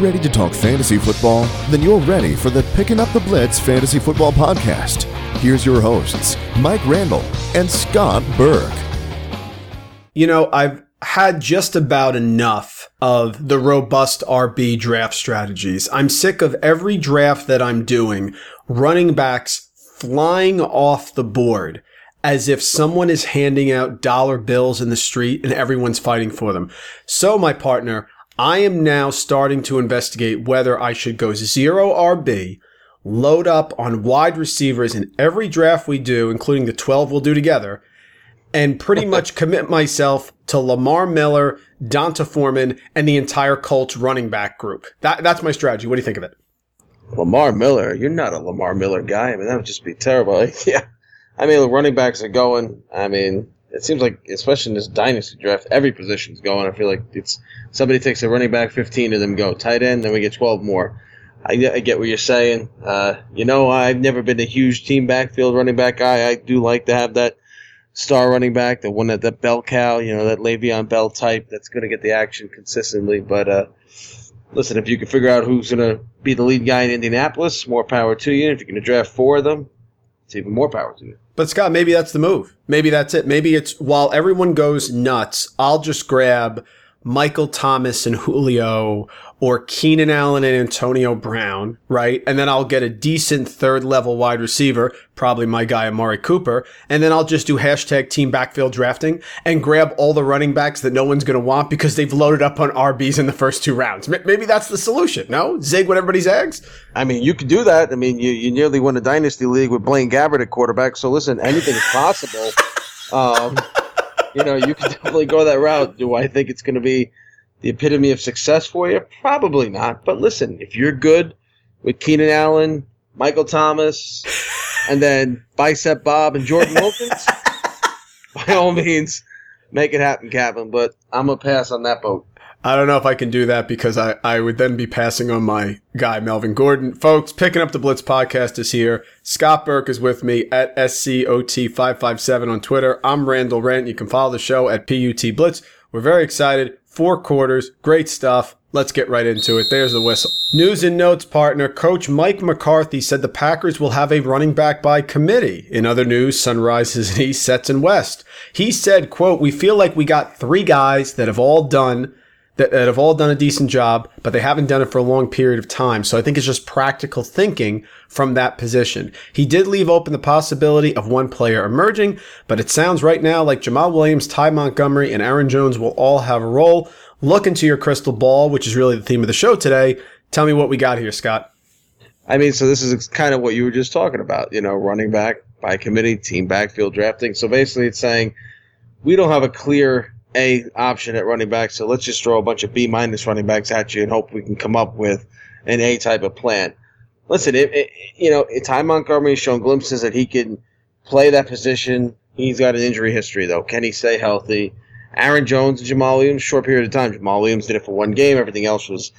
ready to talk fantasy football? Then you're ready for the Picking Up the Blitz Fantasy Football Podcast. Here's your hosts, Mike Randle and Scott Burke. You know, I've had just about enough of the robust RB draft strategies. I'm sick of every draft that I'm doing, running backs flying off the board as if someone is handing out dollar bills in the street and everyone's fighting for them. So, my partner, I am now starting to investigate whether I should go zero RB, load up on wide receivers in every draft we do, including the 12 we'll do together, and pretty much commit myself to Lamar Miller, D'Onta Foreman, and the entire Colts running back group. That, that's my strategy. What do you think of it? Lamar Miller, you're not a Lamar Miller guy. I mean, that would just be terrible. yeah. I mean, the running backs are going. I mean, it seems like, especially in this dynasty draft, every position's going. I feel like it's somebody takes a running back, 15 of them go. Tight end, then we get 12 more. I, I get what you're saying. Uh, you know, I've never been a huge team backfield running back guy. I do like to have that star running back, the one that that bell cow, you know, that Le'Veon Bell type that's going to get the action consistently. But uh, listen, if you can figure out who's going to be the lead guy in Indianapolis, more power to you. If you're going to draft four of them, it's even more power to you. But Scott, maybe that's the move. Maybe that's it. Maybe it's while everyone goes nuts, I'll just grab Michael Thomas and Julio or Keenan Allen and Antonio Brown, right? And then I'll get a decent third level wide receiver, probably my guy Amari Cooper. And then I'll just do hashtag team backfield drafting and grab all the running backs that no one's going to want because they've loaded up on RBs in the first two rounds. Maybe that's the solution. No? Zig with everybody's eggs? I mean, you could do that. I mean, you, you nearly won a dynasty league with Blaine Gabbert at quarterback. So listen, anything is possible. um, you know, you can definitely go that route. Do I think it's going to be the epitome of success for you? Probably not. But listen, if you're good with Keenan Allen, Michael Thomas, and then Bicep Bob and Jordan Wilkins, by all means, make it happen, Captain. But I'm going to pass on that boat. I don't know if I can do that because I, I would then be passing on my guy, Melvin Gordon. Folks, picking up the Blitz podcast is here. Scott Burke is with me at SCOT557 on Twitter. I'm Randle Rant. You can follow the show at PUT Blitz. We're very excited. Four quarters, great stuff. Let's get right into it. There's the whistle. News and notes partner, Coach Mike McCarthy said the Packers will have a running back by committee. In other news, sunrises and east sets and west. He said, quote, we feel like we got three guys that have all done that, that have all done a decent job, but they haven't done it for a long period of time. So I think it's just practical thinking from that position. He did leave open the possibility of one player emerging, but it sounds right now like Jamaal Williams, Ty Montgomery, and Aaron Jones will all have a role. Look into your crystal ball, which is really the theme of the show today. Tell me what we got here, Scott. I mean, so this is kind of what you were just talking about, you know, running back by committee, team backfield drafting. So basically, it's saying we don't have a clear a option at running back, so let's just throw a bunch of B minus running backs at you and hope we can come up with an A type of plan. Listen, it, it, you know, Ty Montgomery has shown glimpses that he can play that position. He's got an injury history, though. Can he stay healthy? Aaron Jones and Jamaal Williams, short period of time. Jamaal Williams did it for one game. Everything else was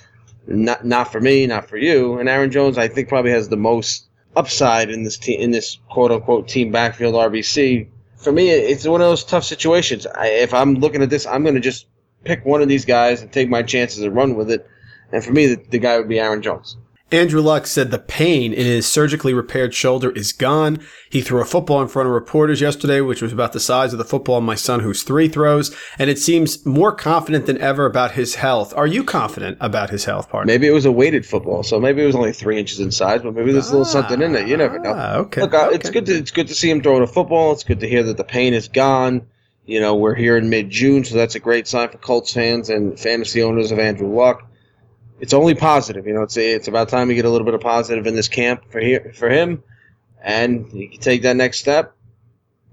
not not for me, not for you. And Aaron Jones, I think, probably has the most upside in this team in this quote unquote team backfield RBC for me, it's one of those tough situations. I, if I'm looking at this, I'm going to just pick one of these guys and take my chances and run with it. And for me, the, the guy would be Aaron Jones. Andrew Luck said the pain in his surgically repaired shoulder is gone. He threw a football in front of reporters yesterday, which was about the size of the football my son, who's three, throws, and it seems more confident than ever about his health. Are you confident about his health, partner? Maybe it was a weighted football, so maybe it was only three inches in size, but maybe there's a little something in it. You never know. Ah, okay. Look, okay. it's good to it's good to see him throwing a football. It's good to hear that the pain is gone. You know, we're here in mid June, so that's a great sign for Colts fans and fantasy owners of Andrew Luck it's only positive. You know, it's it's about time we get a little bit of positive in this camp for here for him, and he can take that next step.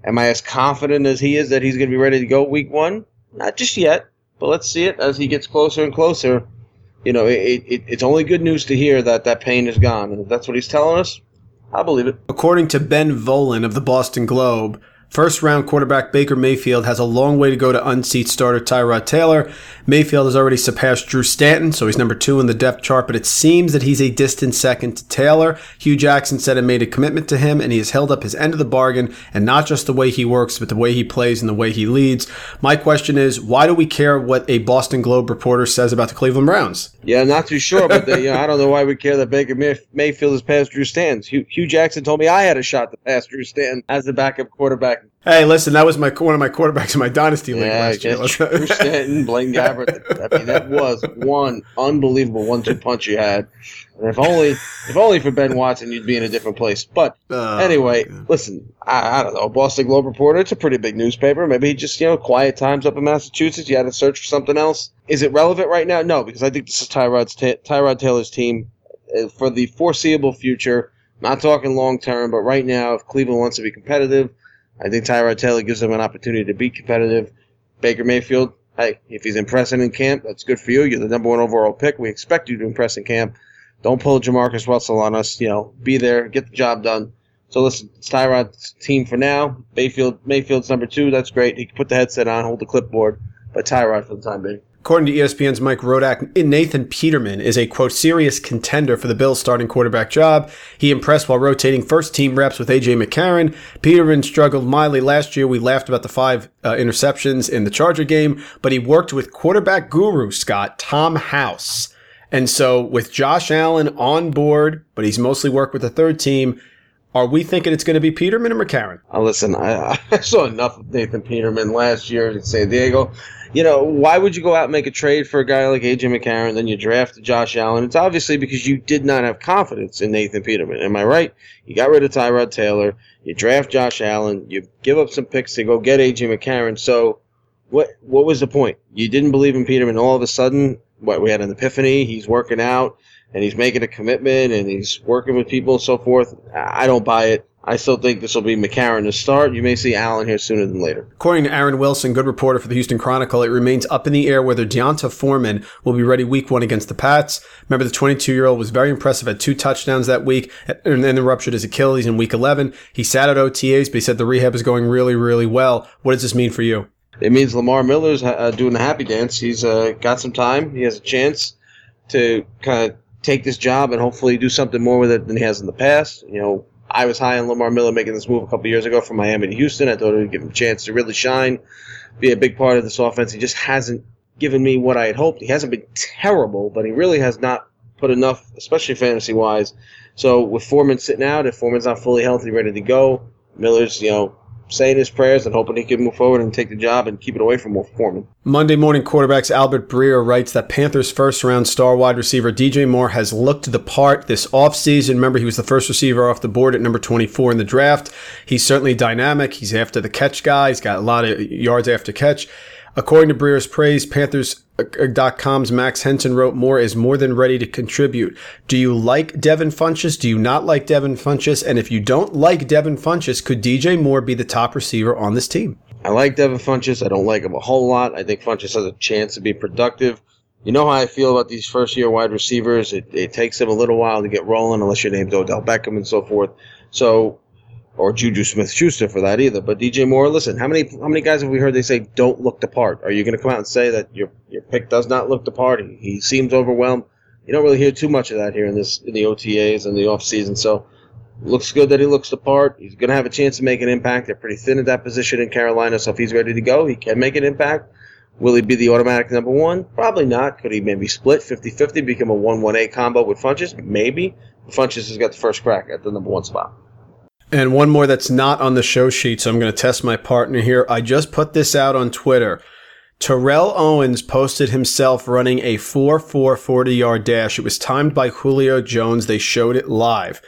Am I as confident as he is that he's going to be ready to go week one? Not just yet, but let's see it as he gets closer and closer. You know, it, it, it's only good news to hear that that pain is gone, and if that's what he's telling us, I believe it. According to Ben Volin of the Boston Globe, First round quarterback Baker Mayfield has a long way to go to unseat starter Tyrod Taylor. Mayfield has already surpassed Drew Stanton, so he's number two in the depth chart, but it seems that he's a distant second to Taylor. Hue Jackson said it made a commitment to him, and he has held up his end of the bargain, and not just the way he works, but the way he plays and the way he leads. My question is, why do we care what a Boston Globe reporter says about the Cleveland Browns? Yeah, not too sure, but they, you know, I don't know why we care that Baker Mayfield has passed Drew Stanton. Hugh, Hue Jackson told me I had a shot to pass Drew Stanton as the backup quarterback Hey, listen, that was my one of my quarterbacks in my dynasty league yeah, last year. Drew Stanton, Blaine Gabbert. I mean, that was one unbelievable one-two punch you had. And if only, if only for Ben Watson, you'd be in a different place. But oh, anyway, listen, I, I, don't know. Boston Globe reporter. It's a pretty big newspaper. Maybe he just you know quiet times up in Massachusetts. You had to search for something else. Is it relevant right now? No, because I think this is Tyrod's Tyrod Taylor's team uh, for the foreseeable future. Not talking long term, but right now, if Cleveland wants to be competitive I think Tyrod Taylor gives them an opportunity to be competitive. Baker Mayfield, hey, if he's impressing in camp, that's good for you. You're the number one overall pick. We expect you to impress in camp. Don't pull JaMarcus Russell on us. You know, be there, get the job done. So listen, it's Tyrod's team for now. Mayfield, Mayfield's number two. That's great. He can put the headset on, hold the clipboard, but Tyrod for the time being. According to ESPN's Mike Rodak, Nathan Peterman is a quote serious contender for the Bills starting quarterback job. He impressed while rotating first team reps with AJ McCarron. Peterman struggled mildly last year. We laughed about the five uh, interceptions in the Charger game, but he worked with quarterback guru Scott Tom House. And so with Josh Allen on board, but he's mostly worked with the third team, are we thinking it's going to be Peterman or McCarron? Uh, listen, I, I, saw enough of Nathan Peterman last year in San Diego. You know, why would you go out and make a trade for a guy like AJ McCarron, then you draft Josh Allen? It's obviously because you did not have confidence in Nathan Peterman. Am I right? You got rid of Tyrod Taylor, you draft Josh Allen, you give up some picks to go get AJ McCarron. So, what what was the point? You didn't believe in Peterman. All of a sudden, what we had an epiphany. He's working out and he's making a commitment and he's working with people and so forth. I don't buy it. I still think this will be McCarron to start. You may see Allen here sooner than later. According to Aaron Wilson, good reporter for the Houston Chronicle, it remains up in the air whether D'Onta Foreman will be ready week one against the Pats. Remember, the 22 year old was very impressive, had two touchdowns that week, and then ruptured his Achilles in week 11. He sat at OTAs, but he said the rehab is going really, really well. What does this mean for you? It means Lamar Miller's uh, doing the happy dance. He's uh, got some time. He has a chance to kind of take this job and hopefully do something more with it than he has in the past. You know, I was high on Lamar Miller making this move a couple years ago from Miami to Houston. I thought it would give him a chance to really shine, be a big part of this offense. He just hasn't given me what I had hoped. He hasn't been terrible, but he really has not put enough, especially fantasy wise. So with Foreman sitting out, if Foreman's not fully healthy, ready to go, Miller's, you know, saying his prayers and hoping he can move forward and take the job and keep it away from Wolf Foreman. Monday morning quarterbacks Albert Breer writes that Panthers first round star wide receiver DJ Moore has looked the part this offseason. Remember, he was the first receiver off the board at number 24 in the draft. He's certainly dynamic. He's after the catch guy. He's got a lot of yards after catch. According to Breer's praise, Panthers.com's Max Henson wrote Moore is more than ready to contribute. Do you like Devin Funchess? Do you not like Devin Funchess? And if you don't like Devin Funchess, could DJ Moore be the top receiver on this team? I like Devin Funchess. I don't like him a whole lot. I think Funchess has a chance to be productive. You know how I feel about these first year wide receivers. It, it takes them a little while to get rolling, unless your name's Odell Beckham and so forth. So or Juju Smith Schuster for that either. But DJ Moore, listen, how many how many guys have we heard they say don't look the part? Are you going to come out and say that your your pick does not look the part? He, he seems overwhelmed. You don't really hear too much of that here in this in the OTAs and the off season. So looks good that he looks the part. He's going to have a chance to make an impact. They're pretty thin at that position in Carolina, so if he's ready to go, he can make an impact. Will he be the automatic number one? Probably not. Could he maybe split 50 50, become a 1 1A combo with Funchess? Maybe. Funchess has got the first crack at the number one spot. And one more that's not on the show sheet, so I'm going to test my partner here. I just put this out on Twitter. Terrell Owens posted himself running a 4 4 40 yard dash. It was timed by Julio Jones. They showed it live.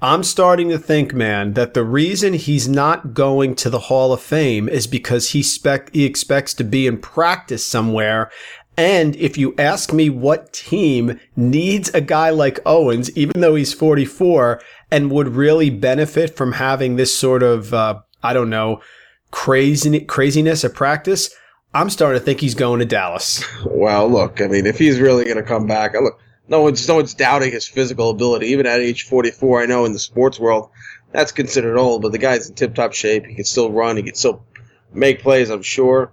I'm starting to think, man, that the reason he's not going to the Hall of Fame is because he, spec- he expects to be in practice somewhere and if you ask me what team needs a guy like Owens, even though he's 44, and would really benefit from having this sort of, uh, I don't know, crazy craziness of practice, I'm starting to think he's going to Dallas. Well, look, I mean, if he's really going to come back, look, no one's no one's doubting his physical ability. Even at age 44, I know in the sports world, that's considered old, but the guy's in tip top shape. He can still run. He can still make plays, I'm sure.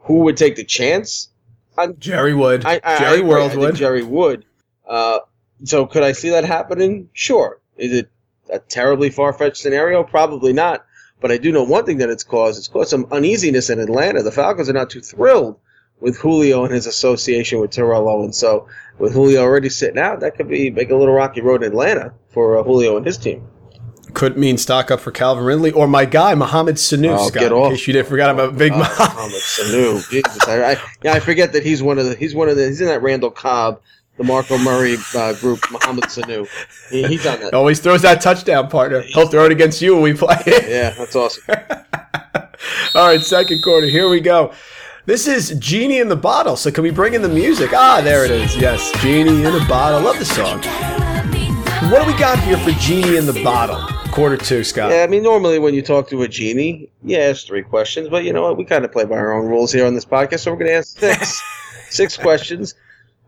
Who would take the chance? On, Jerry Wood. I, I, Jerry I, World would. Jerry Wood. Uh, so could I see that happening? Sure. Is it a terribly far fetched scenario? Probably not. But I do know one thing that it's caused. It's caused some uneasiness in Atlanta. The Falcons are not too thrilled with Julio and his association with Terrell Owens. So with Julio already sitting out, that could be make a little rocky road in Atlanta for uh, Julio and his team. Could mean stock up for Calvin Ridley or my guy Mohamed Sanu. Oh, Scott, get in case you didn't forget, I'm a big Uh, Mohamed. Sanu. Jesus, I, I, yeah, I forget that he's one of the he's one of the he's in that Randall Cobb, DeMarco Murray uh, group. Mohamed Sanu. He, he's on that. Always throws that touchdown, partner. He'll throw it against you when we play. It. Yeah, that's awesome. All right, second quarter. Here we go. This is Genie in the Bottle. So can we bring in the music? Ah, there it is. Yes, Genie in a Bottle. Love the song. What do we got here for Genie in the Bottle? Quarter two, Scott. Yeah, I mean, normally when you talk to a genie, you ask three questions, but you know what? We kind of play by our own rules here on this podcast, so we're going to ask six, six questions.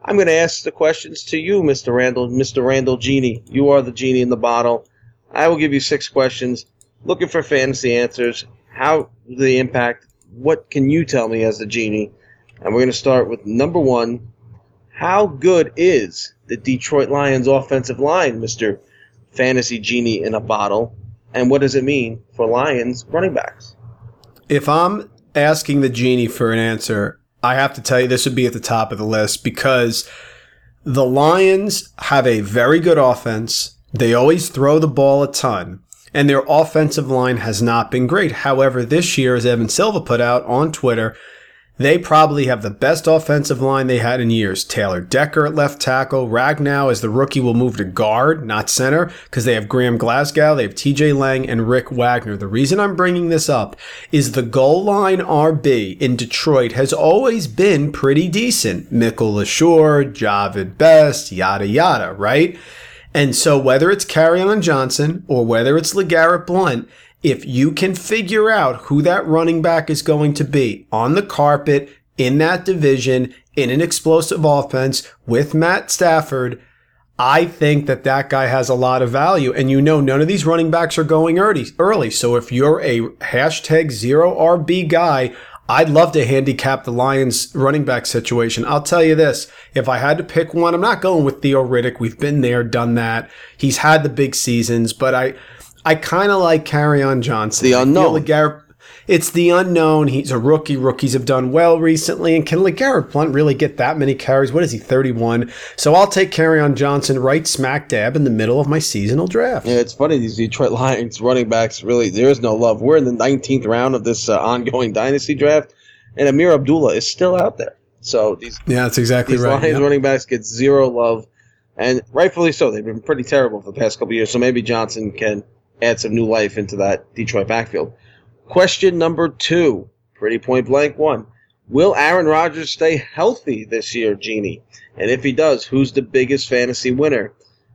I'm going to ask the questions to you, Mr. Randle, Mr. Randle Genie. You are the genie in the bottle. I will give you six questions, looking for fantasy answers. How do they impact? What can you tell me as the genie? And we're going to start with number one. How good is the Detroit Lions offensive line, Mr. Fantasy Genie in a bottle? And what does it mean for Lions running backs? If I'm asking the Genie for an answer, I have to tell you this would be at the top of the list because the Lions have a very good offense. They always throw the ball a ton. And their offensive line has not been great. However, this year, as Evan Silva put out on Twitter, they probably have the best offensive line they had in years. Taylor Decker at left tackle. Ragnow as the rookie will move to guard, not center, because they have Graham Glasgow, they have TJ Lang, and Rick Wagner. The reason I'm bringing this up is the goal line RB in Detroit has always been pretty decent. Mikel Leshoure, Jahvid Best, yada yada, right? And so whether it's Kerryon Johnson or whether it's LeGarrette Blunt, if you can figure out who that running back is going to be on the carpet in that division in an explosive offense with Matt Stafford, I think that that guy has a lot of value. And you know, none of these running backs are going early. Early. So if you're a hashtag zero RB guy, I'd love to handicap the Lions running back situation. I'll tell you this. If I had to pick one, I'm not going with Theo Riddick. We've been there, done that. He's had the big seasons, but I, I kind of like Kerryon Johnson. The unknown. like Garrett- it's the unknown. He's a rookie. Rookies have done well recently. And can LeGarrette Blunt really get that many carries? What is he, 31? So I'll take Kerryon Johnson right smack dab in the middle of my seasonal draft. Yeah, it's funny. These Detroit Lions running backs really, there is no love. We're in the 19th round of this uh, ongoing dynasty draft, and Ameer Abdullah is still out there. So these Yeah, that's exactly these right. Lions running backs get zero love, and rightfully so. They've been pretty terrible for the past couple years. So maybe Johnson can add some new life into that Detroit backfield. Question number two, pretty point blank one. Will Aaron Rodgers stay healthy this year, Genie? And if he does, who's the biggest fantasy winner?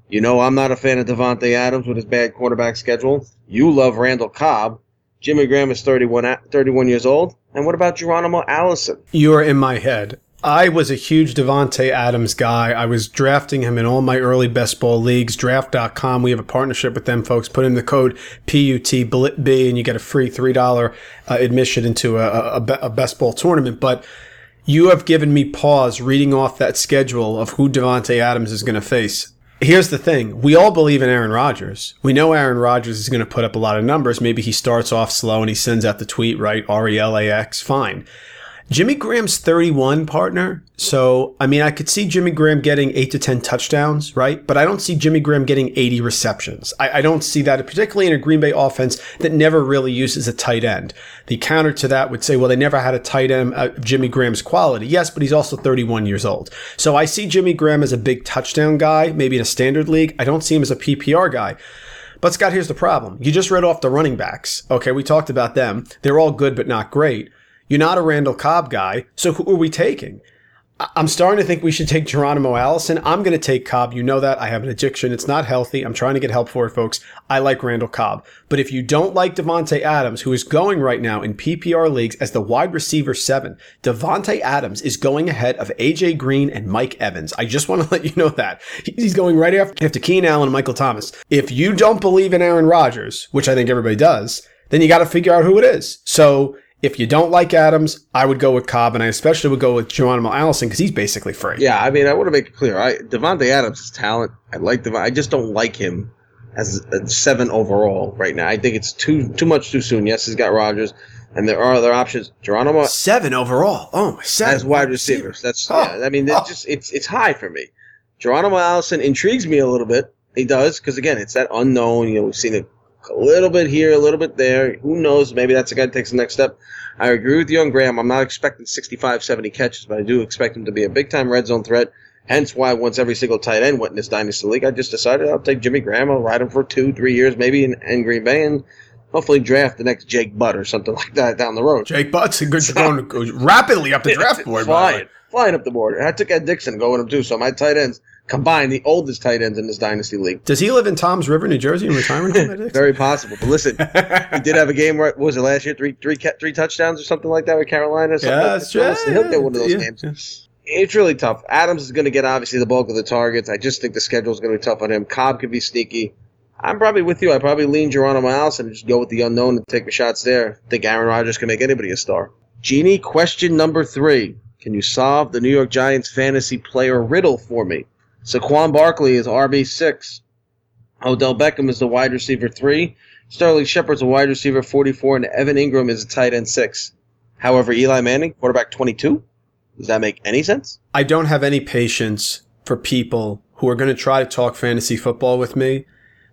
You know I'm not a fan of Davante Adams with his bad quarterback schedule. You love Randall Cobb. Jimmy Graham is 31, 31 years old. And what about Geronimo Allison? You are in my head. I was a huge Davante Adams guy. I was drafting him in all my early best ball leagues. Draft.com. We have a partnership with them, folks. Put in the code PUTB and you get a free $3 uh, admission into a, a, a a best ball tournament. But you have given me pause reading off that schedule of who Davante Adams is going to face. Here's the thing. We all believe in Aaron Rodgers. We know Aaron Rodgers is going to put up a lot of numbers. Maybe he starts off slow and he sends out the tweet, right? R-E-L-A-X. Fine. Jimmy Graham's 31 partner. So, I mean, I could see Jimmy Graham getting 8 to 10 touchdowns, right? But I don't see Jimmy Graham getting 80 receptions. I, I don't see that, particularly in a Green Bay offense that never really uses a tight end. The counter to that would say, well, they never had a tight end of Jimmy Graham's quality. Yes, but he's also 31 years old. So I see Jimmy Graham as a big touchdown guy, maybe in a standard league. I don't see him as a PPR guy. But Scott, here's the problem. You just read off the running backs. Okay, we talked about them. They're all good, but not great. You're not a Randall Cobb guy, so who are we taking? I'm starting to think we should take Geronimo Allison. I'm going to take Cobb. You know that. I have an addiction. It's not healthy. I'm trying to get help for it, folks. I like Randall Cobb. But if you don't like Davante Adams, who is going right now in PPR leagues as the wide receiver seven, Davante Adams is going ahead of AJ Green and Mike Evans. I just want to let you know that. He's going right after, after Keenan Allen and Michael Thomas. If you don't believe in Aaron Rodgers, which I think everybody does, then you got to figure out who it is. So if you don't like Adams, I would go with Cobb, and I especially would go with Geronimo Allison because he's basically free. Yeah, I mean, I want to make it clear. I Davante Adams is talent. I like Devon. I just don't like him as a seven overall right now. I think it's too too much too soon. Yes, he's got Rodgers, and there are other options. Geronimo seven overall. Oh my seven as wide receivers. That's oh, yeah. I mean, it's oh. just it's it's high for me. Geronimo Allison intrigues me a little bit. He does because again, it's that unknown. You know, we've seen it a little bit here, a little bit there. Who knows? Maybe that's a guy that takes the next step. I agree with you on Graham. I'm not expecting 65, 70 catches, but I do expect him to be a big time red zone threat. Hence why once every single tight end went in this dynasty league, I just decided I'll take Jimmy Graham. I'll ride him for two, three years, maybe in, in Green Bay, and hopefully draft the next Jake Butt or something like that down the road. Jake Butt's a good, going rapidly up the draft board. flying, flying up the board. I took Ed Dickson going him too. So my tight ends combined the oldest tight ends in this dynasty league. Does he live in Toms River, New Jersey, in retirement? Very possible. But listen, he did have a game where was it last year? Three, three, three touchdowns or something like that with Carolina. yeah, that's true. He'll get one of those yeah. games. It's really tough. Adams is going to get obviously the bulk of the targets. I just think the schedule is going to be tough on him. Cobb could be sneaky. I'm probably with you. I probably lean Geronimo Allison and just go with the unknown and take the shots there. I think Aaron Rodgers can make anybody a star. Genie, question number three. Can you solve the New York Giants fantasy player riddle for me? Saquon Barkley is RB6. Odell Beckham is the wide receiver 3. Sterling Shepard's a wide receiver 44, and Evan Engram is a tight end 6. However, Eli Manning, quarterback 22. Does that make any sense? I don't have any patience for people who are going to try to talk fantasy football with me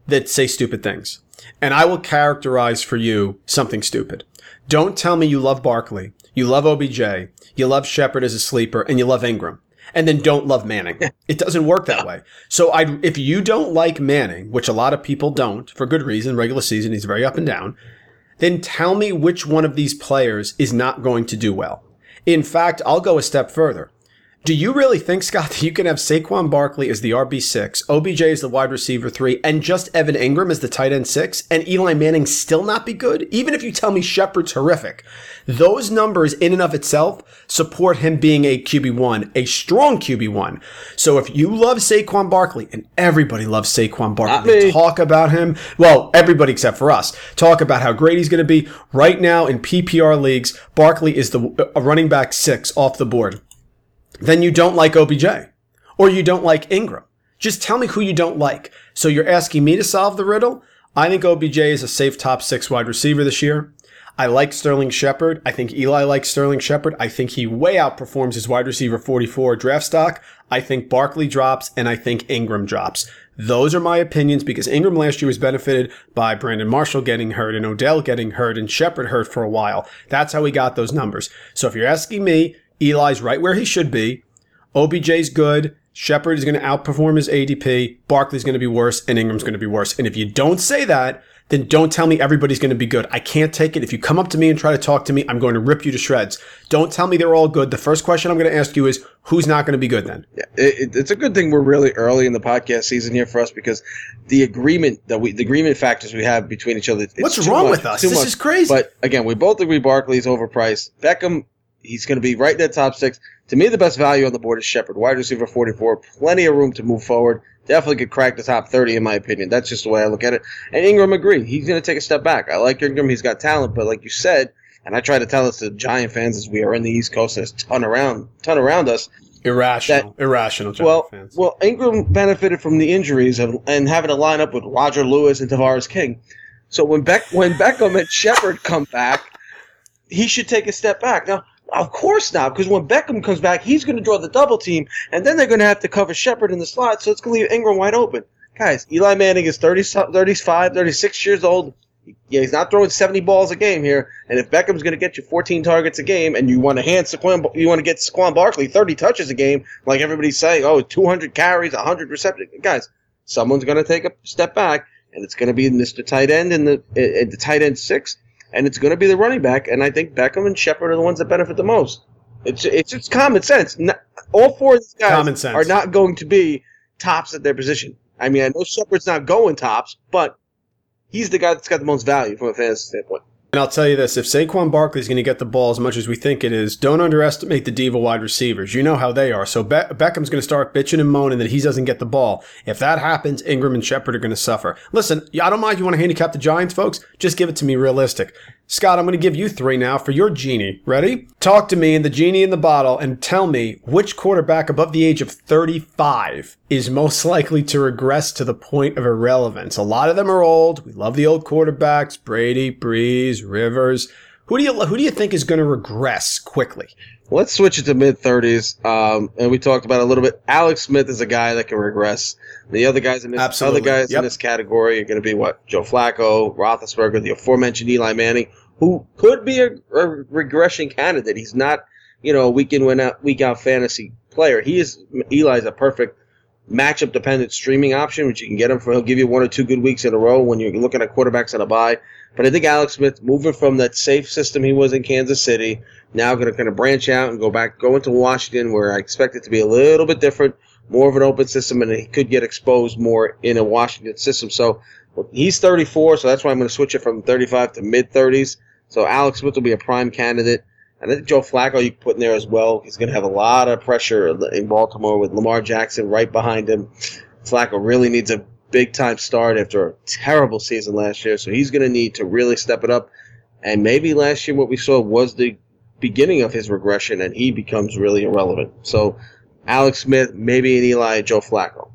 that say stupid things. And I will characterize for you something stupid. Don't tell me you love Barkley, you love OBJ, you love Shepard as a sleeper, and you love Engram and then don't love Manning. It doesn't work that way. So I, if you don't like Manning, which a lot of people don't for good reason, regular season, he's very up and down, then tell me which one of these players is not going to do well. In fact, I'll go a step further. Do you really think, Scott, that you can have Saquon Barkley as the RB6, OBJ as the wide receiver three, and just Evan Engram as the tight end six, and Eli Manning still not be good? Even if you tell me Shepard's horrific, those numbers in and of itself support him being a QB1, a strong QB1. So if you love Saquon Barkley, and everybody loves Saquon Barkley, talk about him, well, everybody except for us, talk about how great he's going to be. Right now in PPR leagues, Barkley is the a running back six off the board then you don't like OBJ or you don't like Engram. Just tell me who you don't like. So you're asking me to solve the riddle? I think OBJ is a safe top six wide receiver this year. I like Sterling Shepard. I think Eli likes Sterling Shepard. I think he way outperforms his wide receiver 44 draft stock. I think Barkley drops and I think Engram drops. Those are my opinions because Engram last year was benefited by Brandon Marshall getting hurt and Odell getting hurt and Shepard hurt for a while. That's how we got those numbers. So if you're asking me, Eli's right where he should be. OBJ's good. Shepard is going to outperform his ADP. Barkley's going to be worse, and Engram's going to be worse. And if you don't say that, then don't tell me everybody's going to be good. I can't take it. If you come up to me and try to talk to me, I'm going to rip you to shreds. Don't tell me they're all good. The first question I'm going to ask you is who's not going to be good then? Yeah, it, it's a good thing we're really early in the podcast season here for us because the agreement that we, the agreement factors we have between each other. What's wrong much, with us? This much. is crazy. But again, we both agree Barkley's overpriced. Beckham He's going to be right in that top six. To me, the best value on the board is Shepard, wide receiver 44. Plenty of room to move forward. Definitely could crack the top 30, in my opinion. That's just the way I look at it. And Engram agreed. He's going to take a step back. I like Engram. He's got talent, but like you said, and I try to tell this to Giant fans as we are in the East Coast, there's a ton around, ton around us. Irrational, that, irrational. Giant well, fans. well, Engram benefited from the injuries and, and having to line up with Roger Lewis and Tavarres King. So when Beck, when Beckham and Shepard come back, he should take a step back. Now, of course not, because when Beckham comes back, he's going to draw the double team, and then they're going to have to cover Shepard in the slot, so it's going to leave Engram wide open. Guys, Eli Manning is 30, 35, 36 years old. Yeah, he's not throwing 70 balls a game here, and if Beckham's going to get you 14 targets a game, and you want to hand Saquon, you want to get Saquon Barkley 30 touches a game, like everybody's saying, oh, 200 carries, 100 receptions, guys, someone's going to take a step back, and it's going to be Mr. Tight End in the the tight end six, and it's going to be the running back. And I think Beckham and Shepard are the ones that benefit the most. It's it's it's common sense. Not, all four of these guys are not going to be tops at their position. I mean, I know Shepard's not going tops, but he's the guy that's got the most value from a fantasy standpoint. And I'll tell you this: if Saquon Barkley is going to get the ball as much as we think it is, don't underestimate the diva wide receivers. You know how they are. So Be- Beckham's going to start bitching and moaning that he doesn't get the ball. If that happens, Engram and Shepard are going to suffer. Listen, I don't mind if you want to handicap the Giants, folks. Just give it to me realistic. Scott, I'm going to give you three now for your genie. Ready? Talk to me and the genie in the bottle and tell me which quarterback above the age of 35 is most likely to regress to the point of irrelevance. A lot of them are old. We love the old quarterbacks, Brady, Brees, Rivers. Who do you who do you think is going to regress quickly? Let's switch it to mid thirties. Um, and we talked about a little bit. Alex Smith is a guy that can regress. The other guys in this Absolutely. other guys Yep. in this category are going to be what Joe Flacco, Roethlisberger, the aforementioned Eli Manning, who could be a, a regression candidate. He's not, you know, a week in win out week out fantasy player. He is Eli's a perfect matchup dependent streaming option, which you can get him for. He'll give you one or two good weeks in a row when you're looking at quarterbacks on a bye. But I think Alex Smith, moving from that safe system he was in Kansas City, now going to kind of branch out and go back, go into Washington, where I expect it to be a little bit different, more of an open system, and he could get exposed more in a Washington system. So well, he's 34, so that's why I'm going to switch it from 35 to mid 30s. So Alex Smith will be a prime candidate. And I think Joe Flacco you put in there as well. He's going to have a lot of pressure in Baltimore with Lamar Jackson right behind him. Flacco really needs a big time start after a terrible season last year, so he's going to need to really step it up. And maybe last year what we saw was the beginning of his regression, and he becomes really irrelevant. So Alex Smith, maybe an Eli, Joe Flacco.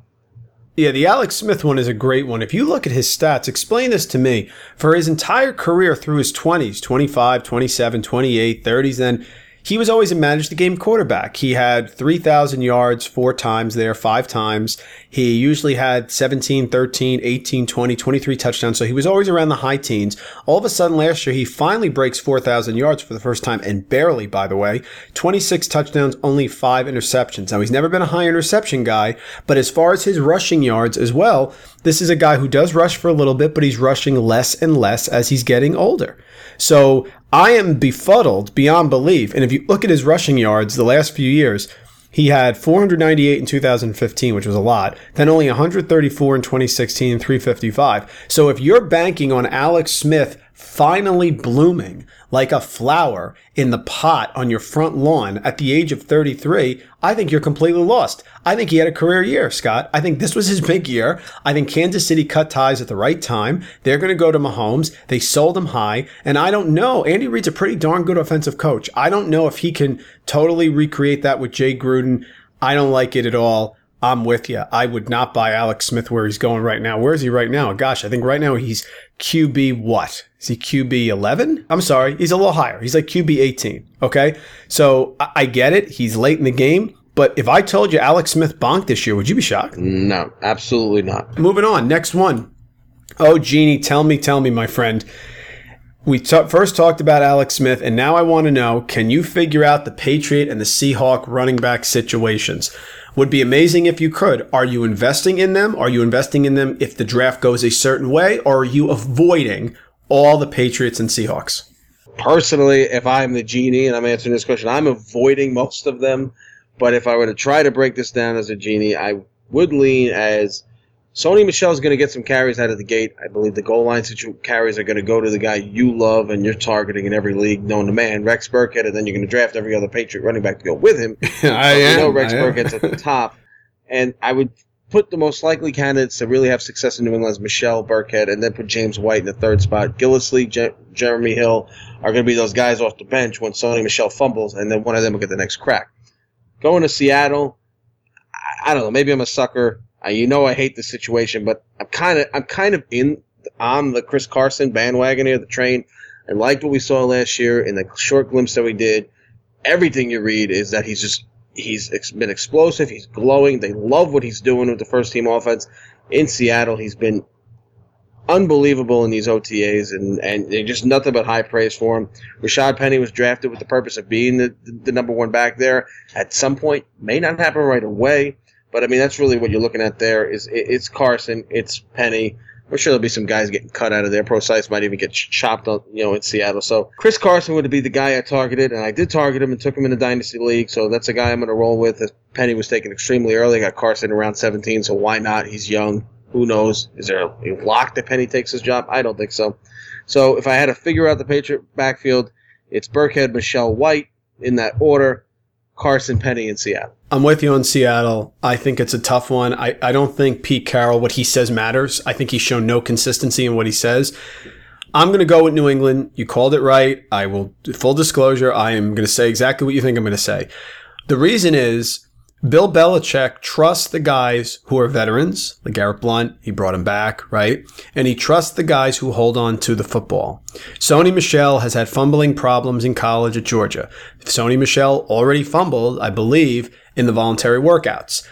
Yeah, the Alex Smith one is a great one. If you look at his stats, explain this to me. For his entire career through his 20s, 25, 27, 28, 30s, then he was always a manage the game quarterback. He had 3,000 yards four times there, five times. He usually had 17, 13, 18, 20, 23 touchdowns. So he was always around the high teens. All of a sudden last year, he finally breaks 4,000 yards for the first time and barely, by the way. 26 touchdowns, only five interceptions. Now he's never been a high interception guy, but as far as his rushing yards as well, this is a guy who does rush for a little bit, but he's rushing less and less as he's getting older. So I am befuddled beyond belief. And if you look at his rushing yards the last few years, he had 498 in 2015, which was a lot. Then only 134 in 2016 and 355. So if you're banking on Alex Smith finally blooming like a flower in the pot on your front lawn at the age of 33, I think you're completely lost. I think he had a career year, Scott. I think this was his big year. I think Kansas City cut ties at the right time. They're going to go to Mahomes. They sold him high. And I don't know. Andy Reid's a pretty darn good offensive coach. I don't know if he can totally recreate that with Jay Gruden. I don't like it at all. I'm with you. I would not buy Alex Smith where he's going right now. Where is he right now? Gosh, I think right now he's QB what? Is he QB 11? I'm sorry. He's a little higher. He's like QB 18. Okay. So I, I get it. He's late in the game. But if I told you Alex Smith bonked this year, would you be shocked? No, absolutely not. Moving on. Next one. Oh, Jeannie, tell me, tell me, my friend. We ta- first talked about Alex Smith, and now I want to know can you figure out the Patriot and the Seahawk running back situations? Would be amazing if you could. Are you investing in them? Are you investing in them if the draft goes a certain way? Or are you avoiding all the Patriots and Seahawks? Personally, if I'm the genie and I'm answering this question, I'm avoiding most of them. But if I were to try to break this down as a genie, I would lean as Sony Michel is going to get some carries out of the gate. I believe the goal line situ- carries are going to go to the guy you love and you're targeting in every league known to man, Rex Burkhead, and then you're going to draft every other Patriot running back to go with him. I we know Rex Burkhead's at the top, and I would put the most likely candidates to really have success in New England as Michel Burkhead, and then put James White in the third spot. Gillislee, Je- Jeremy Hill are going to be those guys off the bench when Sony Michel fumbles, and then one of them will get the next crack. Going to Seattle, I, I don't know. Maybe I'm a sucker. Uh, you know I hate the situation, but I'm kind of I'm kind of in on the Chris Carson bandwagon here, the train. I liked what we saw last year in the short glimpse that we did. Everything you read is that he's just he's ex- been explosive. He's glowing. They love what he's doing with the first team offense in Seattle. He's been unbelievable in these OTAs, and and just nothing but high praise for him. Rashad Penny was drafted with the purpose of being the, the number one back there. At some point, may not happen right away, but I mean that's really what you're looking at there. Is it, it's Carson, it's Penny. I'm sure there'll be some guys getting cut out of there. Pro might even get chopped on, you know, in Seattle. So Chris Carson would be the guy I targeted, and I did target him and took him in the dynasty league. So that's a guy I'm going to roll with. Penny was taken extremely early. I got Carson around 17, so why not? He's young. Who knows? Is there a lock that Penny takes his job? I don't think so. So if I had to figure out the Patriot backfield, it's Burkhead, Michel White in that order, Carson Penny in Seattle. I'm with you on Seattle. I think it's a tough one. I, I don't think Pete Carroll, what he says matters. I think he's shown no consistency in what he says. I'm going to go with New England. You called it right. I will, full disclosure, I am going to say exactly what you think I'm going to say. The reason is Bill Belichick trusts the guys who are veterans, like Garrett Blunt, he brought him back, right? And he trusts the guys who hold on to the football. Sony Michel has had fumbling problems in college at Georgia. Sony Michel already fumbled, I believe, in the voluntary workouts.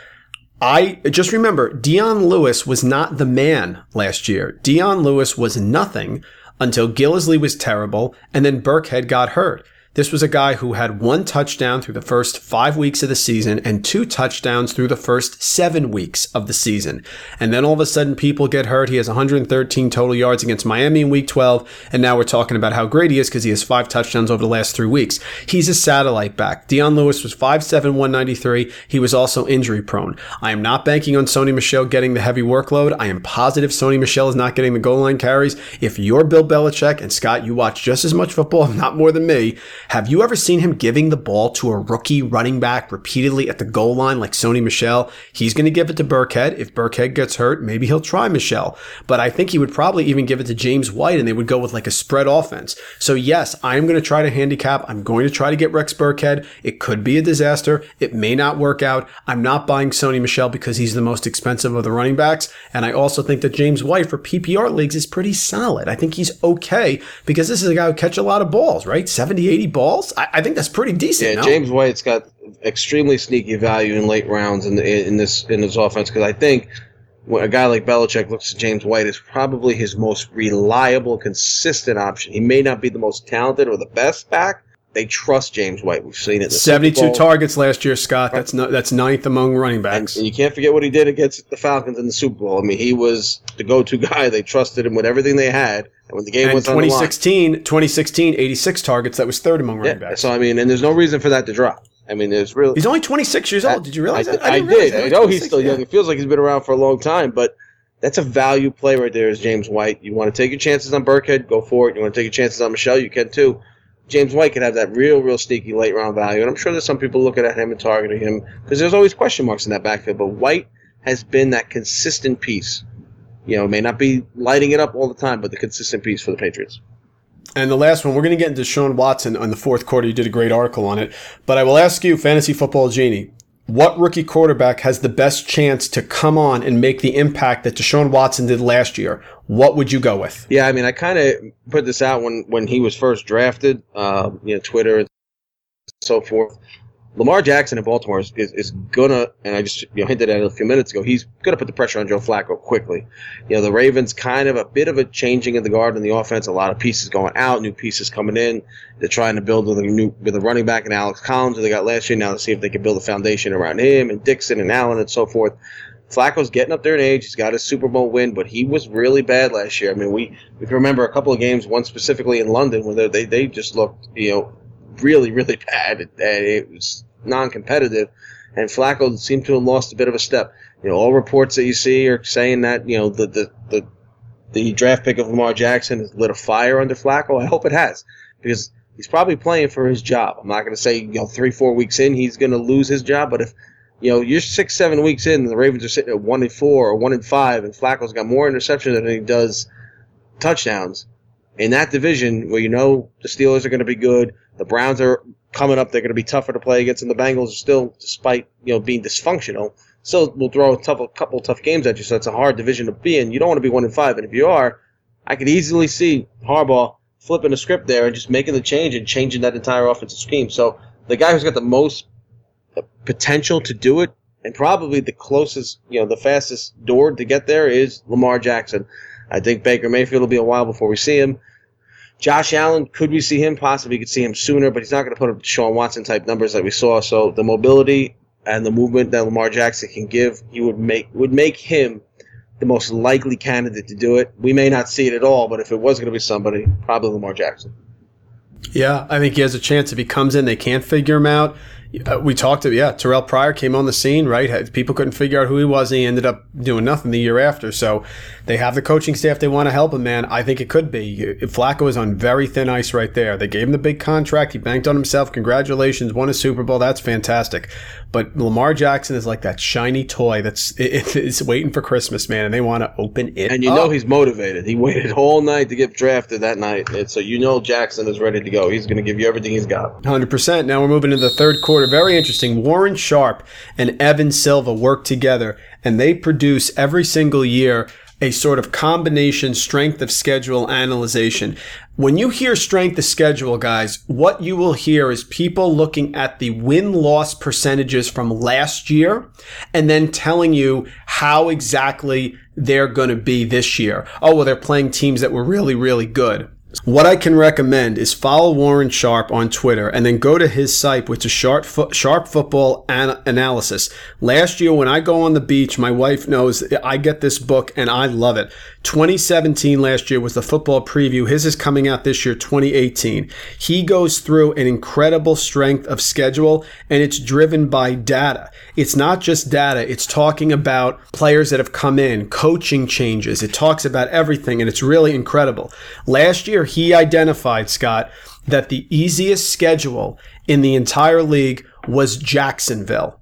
I just remember Dion Lewis was not the man last year. Dion Lewis was nothing until Gillislee was terrible and then Burkhead got hurt. This was a guy who had one touchdown through the first five weeks of the season and two touchdowns through the first seven weeks of the season. And then all of a sudden people get hurt. He has 113 total yards against Miami in week 12. And now we're talking about how great he is because he has five touchdowns over the last three weeks. He's a satellite back. Dion Lewis was 5'7", 193. He was also injury prone. I am not banking on Sony Michel getting the heavy workload. I am positive Sony Michel is not getting the goal line carries. If you're Bill Belichick and Scott, you watch just as much football, not more than me. Have you ever seen him giving the ball to a rookie running back repeatedly at the goal line like Sony Michel? He's going to give it to Burkhead. If Burkhead gets hurt, maybe he'll try Michel. But I think he would probably even give it to James White and they would go with like a spread offense. So yes, I'm going to try to handicap. I'm going to try to get Rex Burkhead. It could be a disaster. It may not work out. I'm not buying Sony Michel because he's the most expensive of the running backs. And I also think that James White for PPR leagues is pretty solid. I think he's okay because this is a guy who catch a lot of balls, right? 70, 80 balls. I, I think that's pretty decent. Yeah, no? James White's got extremely sneaky value in late rounds in the, in this in this offense because I think when a guy like Belichick looks at James White is probably his most reliable, consistent option. He may not be the most talented or the best back. They trust James White. We've seen it. Seventy-two targets last year, Scott. That's no, that's ninth among running backs. And, and you can't forget what he did against the Falcons in the Super Bowl. I mean, he was the go-to guy. They trusted him with everything they had. And when the game and was 2016, 2016, 86 targets. That was third among running yeah, backs. So I mean, and there's no reason for that to drop. I mean, there's really. He's only 26 years old. Did you realize I, that? I, I did. I know he's still young. It feels like he's been around for a long time, but that's a value play right there. Is James White? You want to take your chances on Burkhead? Go for it. You want to take your chances on Michel? You can too. James White could have that real, real sneaky late round value, and I'm sure there's some people looking at him and targeting him because there's always question marks in that backfield. But White has been that consistent piece. You know, may not be lighting it up all the time, but the consistent piece for the Patriots. And the last one, we're going to get into Deshaun Watson on the fourth quarter. You did a great article on it. But I will ask you, Fantasy Football Genie, what rookie quarterback has the best chance to come on and make the impact that Deshaun Watson did last year? What would you go with? Yeah, I mean, I kind of put this out when, when he was first drafted, uh, you know, Twitter and so forth. Lamar Jackson in Baltimore is, is, is, gonna, and I just you know hinted at it a few minutes ago. He's gonna put the pressure on Joe Flacco quickly. You know the Ravens kind of a bit of a changing in the guard in the offense. A lot of pieces going out, new pieces coming in. They're trying to build with a new with a running back and Alex Collins that they got last year. Now to see if they can build a foundation around him and Dixon and Allen and so forth. Flacco's getting up there in age. He's got his Super Bowl win, but he was really bad last year. I mean, we we can remember a couple of games, one specifically in London, where they they just looked you know really really bad. It, it was non-competitive, and Flacco seemed to have lost a bit of a step. You know, all reports that you see are saying that you know the the the, the draft pick of Lamar Jackson has lit a fire under Flacco. I hope it has because he's probably playing for his job. I'm not going to say you know three four weeks in he's going to lose his job, but if you know you're six seven weeks in and the Ravens are sitting at one and four or one and five, and Flacco's got more interceptions than he does touchdowns in that division where you know the Steelers are going to be good, the Browns are coming up. They're going to be tougher to play against, and the Bengals are still, despite you know being dysfunctional, still will throw a, tough, a couple tough games at you. So it's a hard division to be in. You don't want to be one in five, and if you are, I could easily see Harbaugh flipping the script there and just making the change and changing that entire offensive scheme. So the guy who's got the most potential to do it and probably the closest, you know, the fastest door to get there is Lamar Jackson. I think Baker Mayfield will be a while before we see him. Josh Allen, could we see him? Possibly, could see him sooner, but he's not going to put up Deshaun Watson type numbers that we saw. So the mobility and the movement that Lamar Jackson can give, he would make would make him the most likely candidate to do it. We may not see it at all, but if it was going to be somebody, probably Lamar Jackson. Yeah, I think he has a chance if he comes in. They can't figure him out. Uh, we talked to yeah, Terrelle Pryor came on the scene, right? People couldn't figure out who he was, and he ended up doing nothing the year after. So they have the coaching staff. They want to help him, man. I think it could be. Flacco is on very thin ice right there. They gave him the big contract. He banked on himself. Congratulations, won a Super Bowl. That's fantastic. But Lamar Jackson is like that shiny toy that's it, it's waiting for Christmas, man, and they want to open it. And you up. know he's motivated. He waited all night to get drafted that night, and so you know Jackson is ready to go. He's going to give you everything he's got. Hundred percent. Now we're moving to the third quarter. Very interesting. Warren Sharp and Evan Silva work together, and they produce every single year a sort of combination strength of schedule analyzation. When you hear strength of schedule, guys, what you will hear is people looking at the win loss percentages from last year and then telling you how exactly they're going to be this year. Oh, well, they're playing teams that were really, really good. What I can recommend is follow Warren Sharp on Twitter and then go to his site, which is Sharp, Fo- Sharp Football An- Analysis. Last year, when I go on the beach, my wife knows I get this book and I love it. 2017 last year was the football preview. His is coming out this year, 2018. He goes through an incredible strength of schedule and it's driven by data. It's not just data, it's talking about players that have come in, coaching changes. It talks about everything and it's really incredible. Last year, he identified, Scott, that the easiest schedule in the entire league was Jacksonville.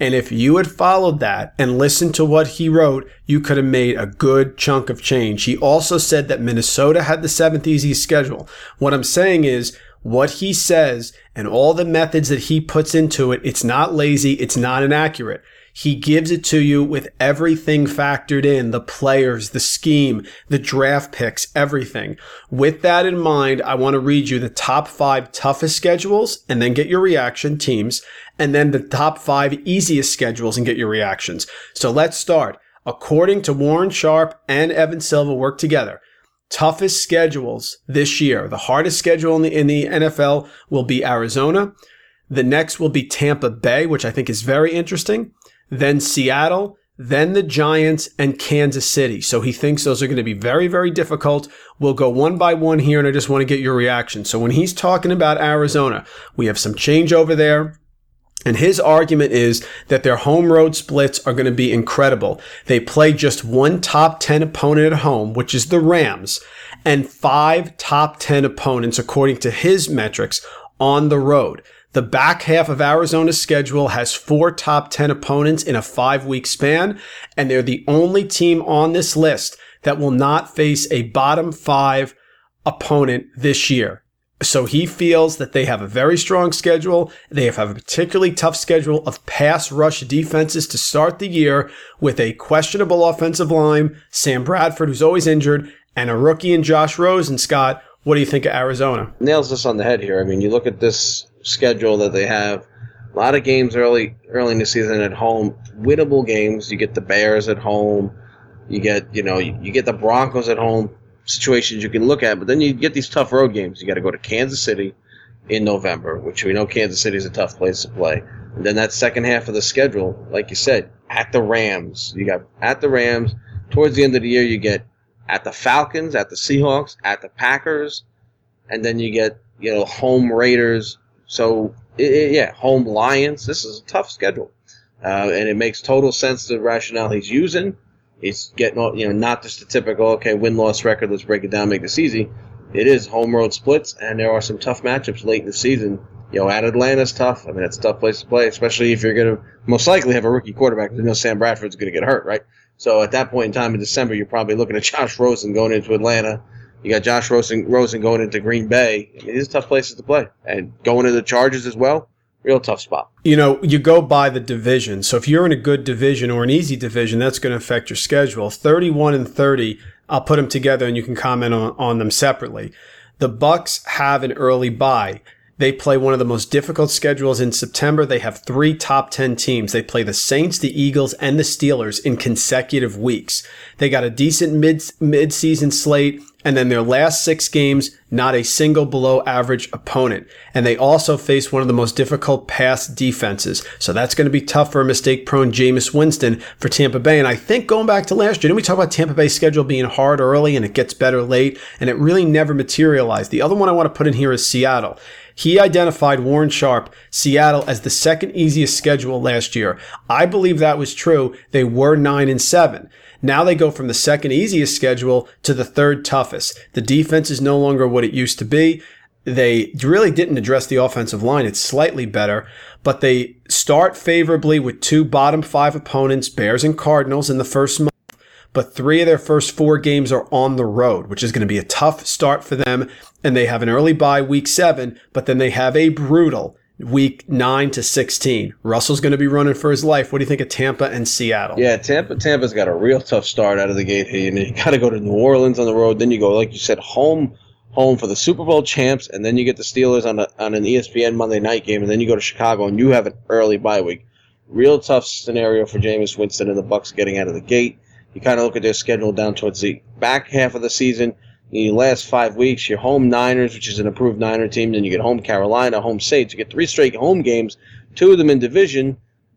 And if you had followed that and listened to what he wrote, you could have made a good chunk of change. He also said that Minnesota had the seventh easiest schedule. What I'm saying is, what he says and all the methods that he puts into it, it's not lazy, it's not inaccurate. He gives it to you with everything factored in the players, the scheme, the draft picks, everything. With that in mind, I want to read you the top five toughest schedules and then get your reaction teams, and then the top five easiest schedules and get your reactions. So let's start. According to Warren Sharp and Evan Silva work together, toughest schedules this year. The hardest schedule in the, in the NFL will be Arizona. The next will be Tampa Bay, which I think is very interesting then Seattle, then the Giants and Kansas City. So he thinks those are going to be very, very difficult. We'll go one by one here, and I just want to get your reaction. So when he's talking about Arizona, we have some change over there. And his argument is that their home road splits are going to be incredible. They play just one top 10 opponent at home, which is the Rams, and five top 10 opponents, according to his metrics, on the road. The back half of Arizona's schedule has four top 10 opponents in a five week span, and they're the only team on this list that will not face a bottom five opponent this year. So he feels that they have a very strong schedule. They have a particularly tough schedule of pass rush defenses to start the year with a questionable offensive line, Sam Bradford, who's always injured, and a rookie in Josh Rosen. Scott, what do you think of Arizona? Nails this on the head here. I mean, you look at this schedule that they have. A lot of games early early in the season at home, winnable games. You get the Bears at home, you get you know you, you get the Broncos at home. Situations you can look at, but then you get these tough road games. You got to go to Kansas City in November, which we know Kansas City is a tough place to play. And then that second half of the schedule, like you said, at the Rams. You got at the Rams. Towards the end of the year, you get at the Falcons, at the Seahawks, at the Packers, and then you get you know home Raiders, so it, it, yeah, home Lions. This is a tough schedule, uh, and it makes total sense the rationale he's using. He's getting you know not just the typical okay win loss record. Let's break it down, make this easy. It is home road splits, and there are some tough matchups late in the season. You know, at Atlanta's tough. I mean, it's a tough place to play, especially if you're going to most likely have a rookie quarterback. You know, Sam Bradford's going to get hurt, right? So at that point in time in December, you're probably looking at Josh Rosen going into Atlanta you got Josh Rosen, Rosen going into Green Bay. I mean, these are tough places to play. And going to the Chargers as well, real tough spot. You know, you go by the division. So if you're in a good division or an easy division, that's going to affect your schedule. 31 and 30, I'll put them together and you can comment on, on them separately. The Bucks have an early bye. They play one of the most difficult schedules in September. They have three top 10 teams. They play the Saints, the Eagles, and the Steelers in consecutive weeks. They got a decent mid, mid-season slate and then their last six games, not a single below average opponent. And they also face one of the most difficult pass defenses. So that's going to be tough for a mistake prone Jameis Winston for Tampa Bay. And I think going back to last year, didn't we talk about Tampa Bay's schedule being hard early and it gets better late? And it really never materialized. The other one I want to put in here is Seattle. He identified Warren Sharp, Seattle, as the second easiest schedule last year. I believe that was true. They were nine and seven. Now they go from the second easiest schedule to the third toughest. The defense is no longer what it used to be. They really didn't address the offensive line. It's slightly better, but they start favorably with two bottom five opponents, Bears and Cardinals in the first month. But three of their first four games are on the road, which is going to be a tough start for them. And they have an early bye week seven, but then they have a brutal week nine to 16. Russell's going to be running for his life. What do you think of Tampa and Seattle? Yeah, Tampa. Tampa's got a real tough start out of the gate here. You, know, you got to go to New Orleans on the road. Then you go, like you said, home, home for the Super Bowl champs, and then you get the Steelers on a, on an ESPN Monday night game, and then you go to Chicago and you have an early bye week. Real tough scenario for Jameis Winston and the Bucks getting out of the gate. You kind of look at their schedule down towards the back half of the season the last five weeks, you're home Niners, which is an improved Niner team. Then you get home Carolina, home Saints. You get three straight home games, two of them in division,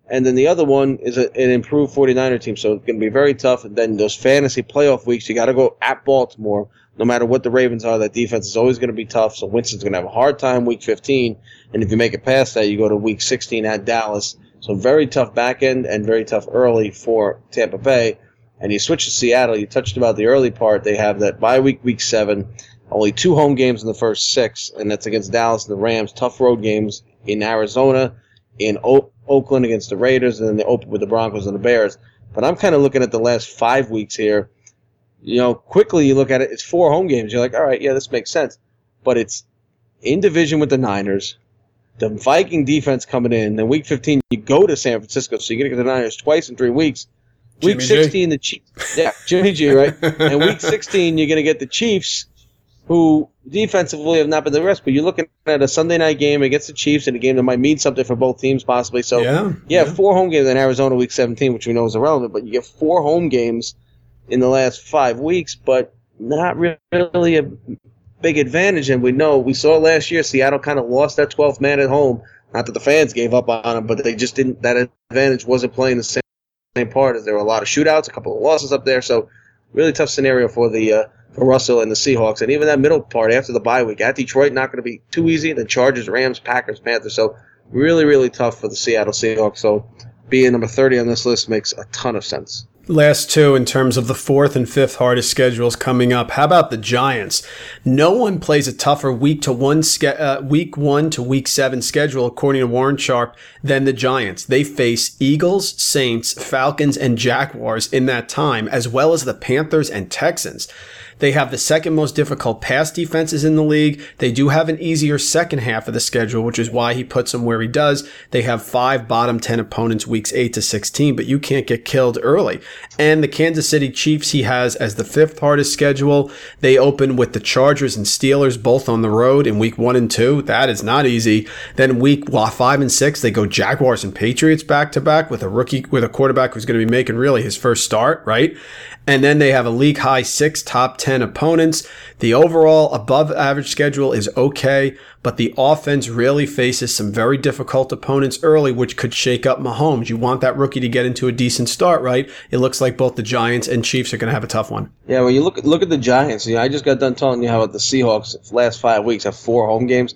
and then the other one is a, an improved 49er team. So it's going to be very tough. And then those fantasy playoff weeks, you got to go at Baltimore. No matter what the Ravens are, that defense is always going to be tough. So Winston's going to have a hard time week 15. And if you make it past that, you go to week 16 at Dallas. So very tough back end and very tough early for Tampa Bay and you switch to Seattle, you touched about the early part. They have that bye week, week seven, only two home games in the first six, and that's against Dallas and the Rams. Tough road games in Arizona, in o- Oakland against the Raiders, and then they open with the Broncos and the Bears. But I'm kind of looking at the last five weeks here. You know, quickly you look at it, it's four home games. You're like, all right, yeah, this makes sense. But it's in division with the Niners, the Viking defense coming in. Then week 15, you go to San Francisco, so you're going to get the Niners twice in three weeks. Week 16, G. the Chiefs. Yeah, Jimmy G, right? and week 16, you're going to get the Chiefs, who defensively have not been the rest. But you're looking at a Sunday night game against the Chiefs in a game that might mean something for both teams, possibly. So, yeah, yeah, yeah. four home games in Arizona week 17, which we know is irrelevant. But you get four home games in the last five weeks, but not really a big advantage. And we know we saw last year Seattle kind of lost that 12th man at home. Not that the fans gave up on them, but they just didn't. That advantage wasn't playing the same same part as there were a lot of shootouts, a couple of losses up there. So really tough scenario for the uh, for Russell and the Seahawks. And even that middle part after the bye week at Detroit, not going to be too easy. The Chargers, Rams, Packers, Panthers. So really, really tough for the Seattle Seahawks. So being number 30 on this list makes a ton of sense last two in terms of the fourth and fifth hardest schedules coming up. How about the Giants? No one plays a tougher week to one ske- uh, week one to week seven schedule, according to Warren Sharp, than the Giants. They face Eagles, Saints, Falcons, and Jaguars in that time, as well as the Panthers and Texans. They have the second most difficult pass defenses in the league. They do have an easier second half of the schedule, which is why he puts them where he does. They have five bottom 10 opponents weeks 8 to 16, but you can't get killed early. And the Kansas City Chiefs he has as the fifth hardest schedule. They open with the Chargers and Steelers both on the road in week 1 and 2. That is not easy. Then week 5 and 6, they go Jaguars and Patriots back to back with a rookie with a quarterback who's going to be making really his first start, right? And then they have a league high six top 10 opponents. The overall above average schedule is okay, but the offense really faces some very difficult opponents early, which could shake up Mahomes. You want that rookie to get into a decent start, right? It looks like both the Giants and Chiefs are going to have a tough one. Yeah, when you look look at the Giants, you know, I just got done telling you how about the Seahawks last five weeks have four home games.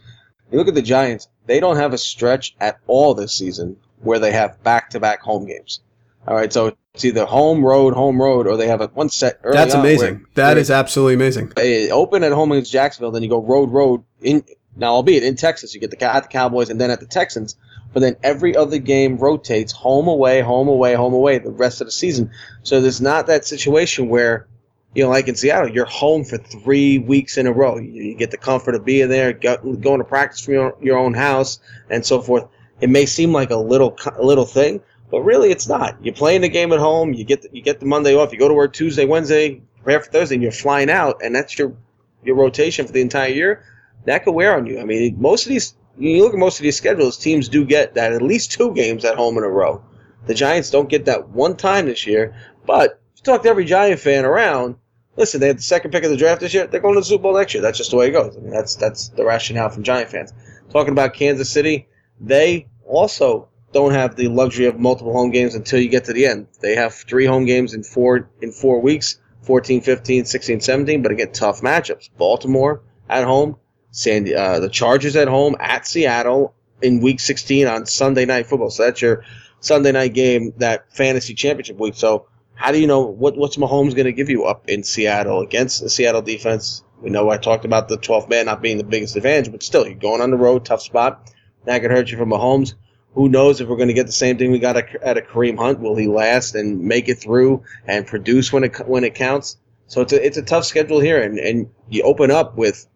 You look at the Giants, they don't have a stretch at all this season where they have back to back home games. All right, so it's either home road, home road, or they have a one set. That's amazing. That is absolutely amazing. Open at home against Jacksonville, then you go road, road in now, albeit in Texas, you get the at the Cowboys and then at the Texans. But then every other game rotates home away, home away, home away the rest of the season. So there's not that situation where you know, like in Seattle, you're home for three weeks in a row. You, get the comfort of being there, going to practice from your, your own house, and so forth. It may seem like a little a little thing, but really, it's not. You're playing the game at home. You get the, you get the Monday off. You go to work Tuesday, Wednesday, prepare for Thursday, and you're flying out, and that's your your rotation for the entire year. That could wear on you. I mean, most of these you look at most of these schedules, teams do get that at least two games at home in a row. The Giants don't get that one time this year, but if you talk to every Giant fan around, listen, they had the second pick of the draft this year. They're going to the Super Bowl next year. That's just the way it goes. I mean, that's that's the rationale from Giant fans. Talking about Kansas City, they also don't have the luxury of multiple home games until you get to the end. They have three home games in four in four weeks, 14, 15, 16, 17, but again, tough matchups. Baltimore at home, uh, the Chargers at home, at Seattle in week 16 on Sunday Night Football. So that's your Sunday night game, that fantasy championship week. So how do you know what what's Mahomes going to give you up in Seattle against the Seattle defense? We know I talked about the 12th man not being the biggest advantage, but still, you're going on the road, tough spot. That could hurt you from Mahomes. Who knows if we're going to get the same thing we got at a Kareem Hunt? Will he last and make it through and produce when it when it counts? So it's a it's a tough schedule here, and, and you open up with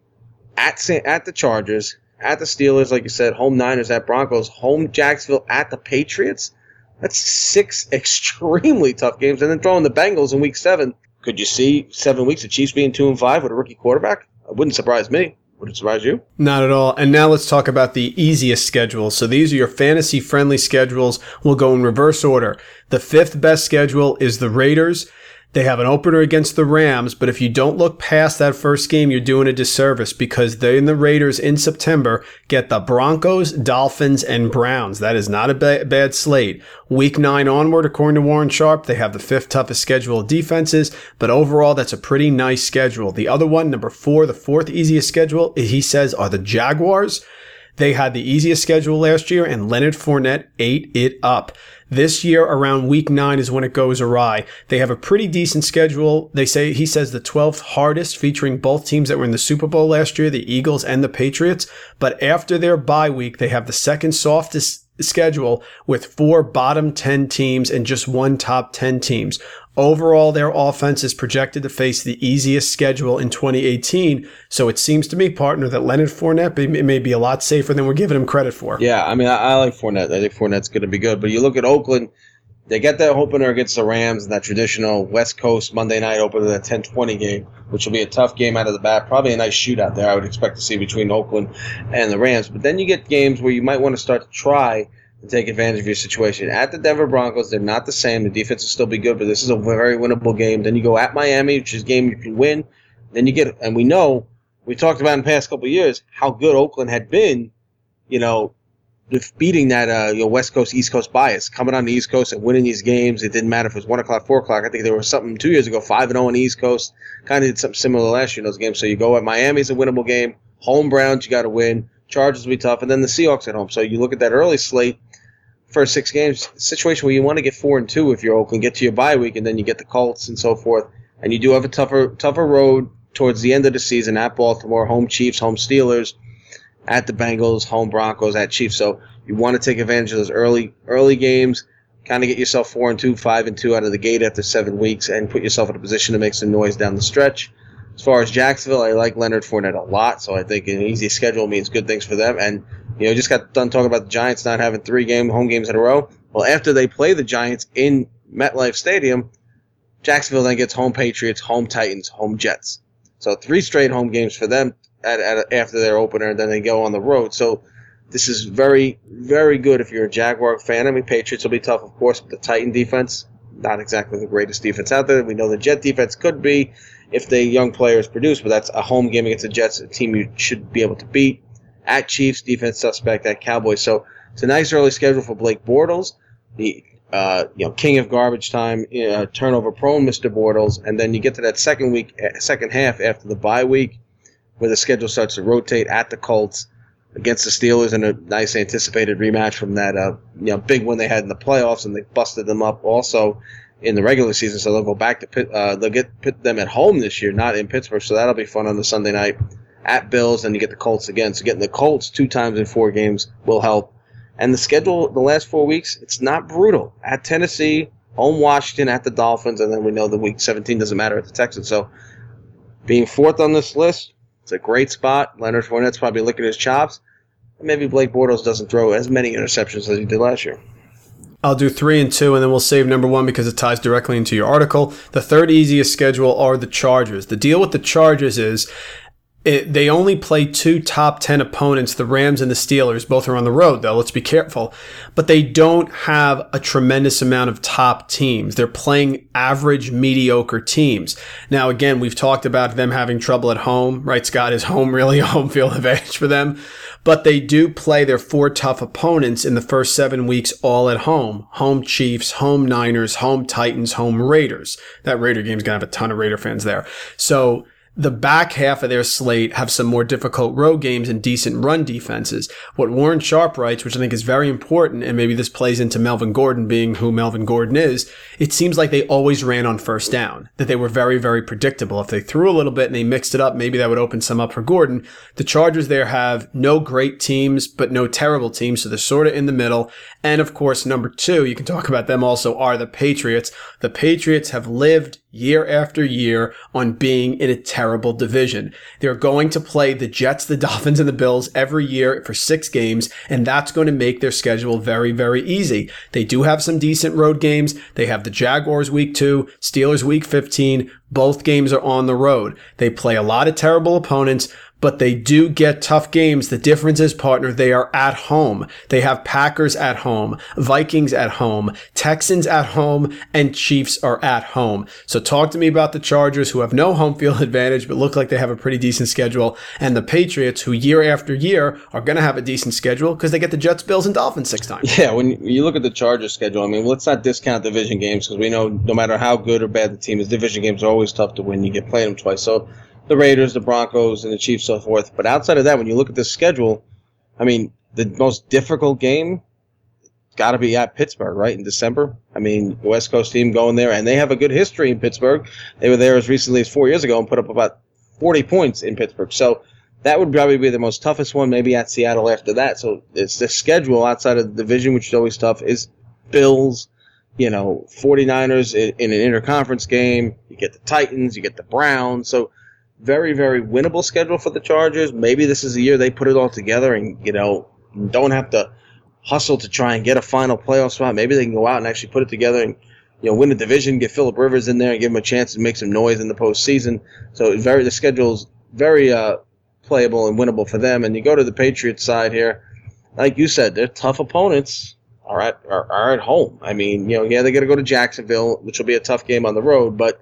at at the Chargers, at the Steelers, like you said, home Niners, at Broncos, home Jacksonville, at the Patriots. That's six extremely tough games, and then throwing the Bengals in Week Seven. Could you see seven weeks of Chiefs being two and five with a rookie quarterback? It wouldn't surprise me. Would it surprise you? Not at all. And now let's talk about the easiest schedules. So these are your fantasy friendly schedules. We'll go in reverse order. The fifth best schedule is the Raiders. They have an opener against the Rams, but if you don't look past that first game, you're doing a disservice because they and the Raiders in September get the Broncos, Dolphins, and Browns. That is not a ba- bad slate. Week nine onward, according to Warren Sharp, they have the fifth toughest schedule of defenses, but overall, that's a pretty nice schedule. The other one, number four, the fourth easiest schedule, he says, are the Jaguars. They had the easiest schedule last year, and Leonard Fournette ate it up. This year, around week nine is when it goes awry. They have a pretty decent schedule. They say, he says the 12th hardest, featuring both teams that were in the Super Bowl last year, the Eagles and the Patriots. But after their bye week, they have the second softest schedule with four bottom 10 teams and just one top 10 teams. Overall, their offense is projected to face the easiest schedule in 2018. So it seems to me, partner, that Leonard Fournette may, may be a lot safer than we're giving him credit for. Yeah, I mean, I, I like Fournette. I think Fournette's going to be good. But you look at Oakland, they get that opener against the Rams and that traditional West Coast Monday night opener, that 10 20 game, which will be a tough game out of the bat. Probably a nice shootout there, I would expect to see between Oakland and the Rams. But then you get games where you might want to start to try and take advantage of your situation. At the Denver Broncos, they're not the same. The defense will still be good, but this is a very winnable game. Then you go at Miami, which is a game you can win. Then you get, and we know, we talked about in the past couple years how good Oakland had been, you know, with beating that uh, you know West Coast East Coast bias, coming on the East Coast and winning these games. It didn't matter if it was one o'clock, four o'clock. I think there was something two years ago, five and zero oh on the East Coast. Kind of did something similar last year in those games. So you go at Miami's a winnable game. Home Browns, you got to win. Chargers will be tough, and then the Seahawks at home. So you look at that early slate first six games, situation where you want to get four and two if you're Oakland, get to your bye week, and then you get the Colts and so forth. And you do have a tougher tougher road towards the end of the season at Baltimore, home Chiefs, home Steelers, at the Bengals, home Broncos, at Chiefs. So you want to take advantage of those early early games, kind of get yourself four and two, five and two out of the gate after seven weeks, and put yourself in a position to make some noise down the stretch. As far as Jacksonville, I like Leonard Fournette a lot, so I think an easy schedule means good things for them. And you know, just got done talking about the Giants not having three game home games in a row. Well, after they play the Giants in MetLife Stadium, Jacksonville then gets home Patriots, home Titans, home Jets. So three straight home games for them at, at, after their opener, and then they go on the road. So this is very, very good if you're a Jaguar fan. I mean, Patriots will be tough, of course, but the Titan defense, not exactly the greatest defense out there. We know the Jet defense could be if the young players produce, but that's a home game against the Jets, a team you should be able to beat at Chiefs, defense suspect at Cowboys. So it's a nice early schedule for Blake Bortles, the uh, you know king of garbage time, uh, turnover prone Mr. Bortles, and then you get to that second week, uh, second half after the bye week, where the schedule starts to rotate at the Colts against the Steelers in a nice anticipated rematch from that uh, you know big win they had in the playoffs, and they busted them up also in the regular season. So they'll go back to uh, they'll get them at home this year, not in Pittsburgh. So that'll be fun on the Sunday night at Bills, and you get the Colts again. So getting the Colts two times in four games will help. And the schedule the last four weeks, it's not brutal. At Tennessee, home Washington, at the Dolphins, and then we know the week 17 doesn't matter at the Texans. So being fourth on this list, it's a great spot. Leonard Fournette's probably licking his chops. Maybe Blake Bortles doesn't throw as many interceptions as he did last year. I'll do three and two, and then we'll save number one because it ties directly into your article. The third easiest schedule are the Chargers. The deal with the Chargers is It, they only play two top 10 opponents, the Rams and the Steelers. Both are on the road, though. Let's be careful. But they don't have a tremendous amount of top teams. They're playing average, mediocre teams. Now, again, we've talked about them having trouble at home, right? Scott, is home really a home field advantage for them? But they do play their four tough opponents in the first seven weeks all at home. Home Chiefs, home Niners, home Titans, home Raiders. That Raider game's gonna have a ton of Raider fans there. So, the back half of their slate have some more difficult road games and decent run defenses. What Warren Sharp writes, which I think is very important, and maybe this plays into Melvin Gordon being who Melvin Gordon is, it seems like they always ran on first down, that they were very, very predictable. If they threw a little bit and they mixed it up, maybe that would open some up for Gordon. The Chargers there have no great teams, but no terrible teams, so they're sort of in the middle. And of course, number two, you can talk about them also, are the Patriots. The Patriots have lived year after year on being in a terrible division. They're going to play the Jets, the Dolphins, and the Bills every year for six games, and that's going to make their schedule very, very easy. They do have some decent road games. They have the Jaguars week two, Steelers week 15. Both games are on the road. They play a lot of terrible opponents, but they do get tough games. The difference is, partner, they are at home. They have Packers at home, Vikings at home, Texans at home, and Chiefs are at home. So talk to me about the Chargers who have no home field advantage, but look like they have a pretty decent schedule, and the Patriots who year after year are going to have a decent schedule because they get the Jets, Bills, and Dolphins six times. Yeah, when you look at the Chargers schedule, I mean, let's not discount division games because we know no matter how good or bad the team is, division games are always tough to win. You get playing them twice. So the Raiders, the Broncos, and the Chiefs, so forth. But outside of that, when you look at the schedule, I mean, the most difficult game got to be at Pittsburgh, right in December. I mean, West Coast team going there, and they have a good history in Pittsburgh. They were there as recently as four years ago and put up about 40 points in Pittsburgh. So that would probably be the most toughest one. Maybe at Seattle after that. So it's the schedule outside of the division, which is always tough, is Bills. You know, 49ers in, in an interconference game. You get the Titans, you get the Browns. So very, very winnable schedule for the Chargers. Maybe this is the year they put it all together and, you know, don't have to hustle to try and get a final playoff spot. Maybe they can go out and actually put it together and, you know, win the division, get Philip Rivers in there and give him a chance to make some noise in the postseason. So very the schedule's very uh, playable and winnable for them. And you go to the Patriots side here, like you said, they're tough opponents are at are, are at home. I mean, you know, yeah, they got to go to Jacksonville, which will be a tough game on the road, but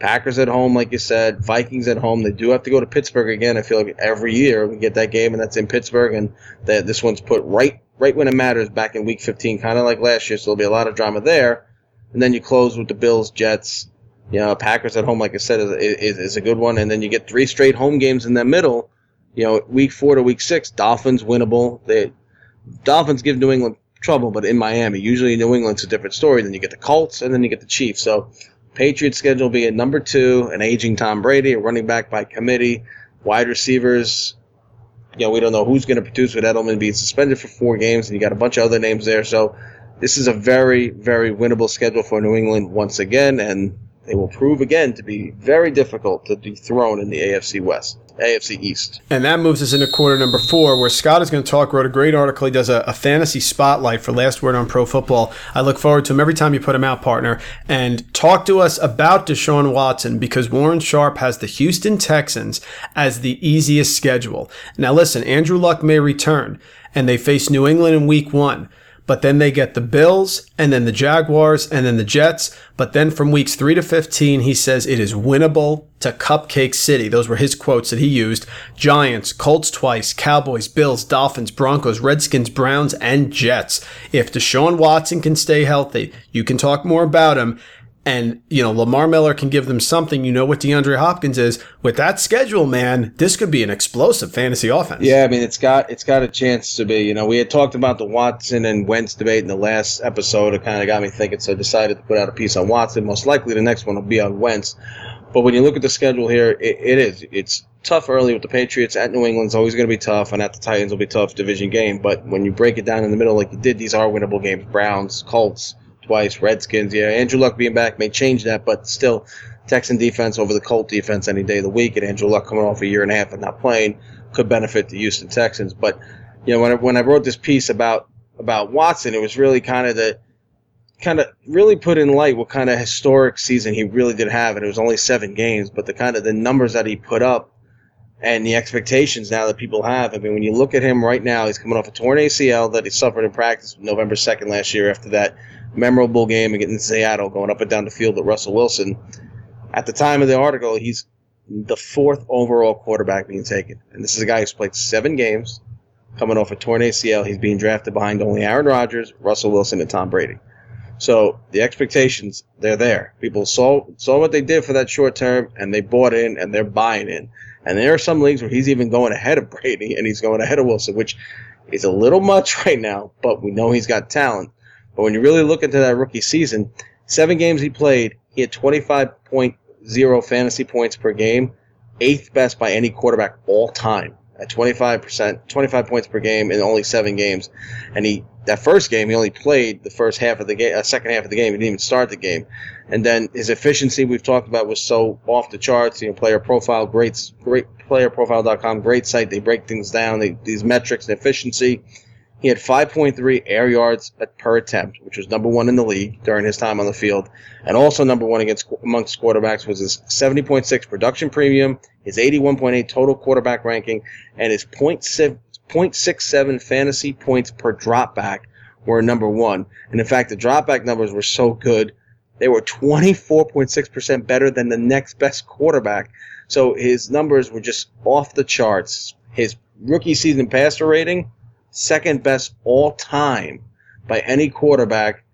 Packers at home, like you said, Vikings at home. They do have to go to Pittsburgh again. I feel like every year we get that game, and that's in Pittsburgh, and that this one's put right right when it matters, back in Week 15, kind of like last year. So there'll be a lot of drama there, and then you close with the Bills, Jets. You know, Packers at home, like I said, is, is, is a good one, and then you get three straight home games in the middle. You know, Week four to Week six, Dolphins winnable. They Dolphins give New England trouble, but in Miami, usually New England's a different story. Then you get the Colts, and then you get the Chiefs. So Patriots schedule be at number two, an aging Tom Brady, a running back by committee, wide receivers. You know, we don't know who's going to produce with Edelman being suspended for four games, and you got a bunch of other names there. So this is a very, very winnable schedule for New England once again, and they will prove again to be very difficult to dethrone in the AFC West. AFC East. And that moves us into quarter number four, where Scott is going to talk. Wrote a great article. He does a, a, fantasy spotlight for Last Word on Pro Football. I look forward to him every time you put him out, partner. And talk to us about Deshaun Watson because Warren Sharp has the Houston Texans as the easiest schedule. Now, listen, Andrew Luck may return, and they face New England in Week One. But then they get the Bills and then the Jaguars and then the Jets. But then from weeks 3 to 15, he says it is winnable to Cupcake City. Those were his quotes that he used. Giants, Colts twice, Cowboys, Bills, Dolphins, Broncos, Redskins, Browns, and Jets. If Deshaun Watson can stay healthy, you can talk more about him and you know Lamar Miller can give them something. You know what DeAndre Hopkins is with that schedule, man. This could be an explosive fantasy offense. Yeah, I mean it's got it's got a chance to be. You know, we had talked about the Watson and Wentz debate in the last episode. It kind of got me thinking, so I decided to put out a piece on Watson. Most likely, the next one will be on Wentz. But when you look at the schedule here, it, it is it's tough early with the Patriots at New England's always going to be tough, and at the Titans will be tough division game. But when you break it down in the middle like you did, these are winnable games. Browns, Colts twice. Redskins, yeah. Andrew Luck being back may change that, but still, Texan defense over the Colt defense any day of the week, and Andrew Luck coming off a year and a half and not playing could benefit the Houston Texans. But you know, when I, when I wrote this piece about about Watson, it was really kind of the kind of really put in light what kind of historic season he really did have, and it was only seven games, but the kind of the numbers that he put up and the expectations now that people have. I mean, when you look at him right now, he's coming off a torn ACL that he suffered in practice November 2nd last year after that memorable game against Seattle, going up and down the field with Russell Wilson. At the time of the article, he's the fourth overall quarterback being taken. And this is a guy who's played seven games, coming off a torn ACL. He's being drafted behind only Aaron Rodgers, Russell Wilson, and Tom Brady. So the expectations, they're there. People saw saw what they did for that short term, and they bought in, and they're buying in. And there are some leagues where he's even going ahead of Brady, and he's going ahead of Wilson, which is a little much right now. But we know he's got talent. But when you really look into that rookie season, seven games he played, he had 25.0 fantasy points per game, eighth best by any quarterback all time at 25%, 25 points per game in only seven games. And he that first game he only played the first half of the game, uh, second half of the game. He didn't even start the game. And then his efficiency we've talked about was so off the charts. You know, player profile, great, great playerprofile.com, great site. They break things down. They, these metrics and efficiency. He had 5.3 air yards per attempt, which was number one in the league during his time on the field, and also number one against amongst quarterbacks was his 70.6 production premium, his 81.8 total quarterback ranking, and his 0.67 fantasy points per dropback were number one. And in fact, the dropback numbers were so good, they were 24.6% better than the next best quarterback. So his numbers were just off the charts. His rookie season passer rating second best all time by any quarterback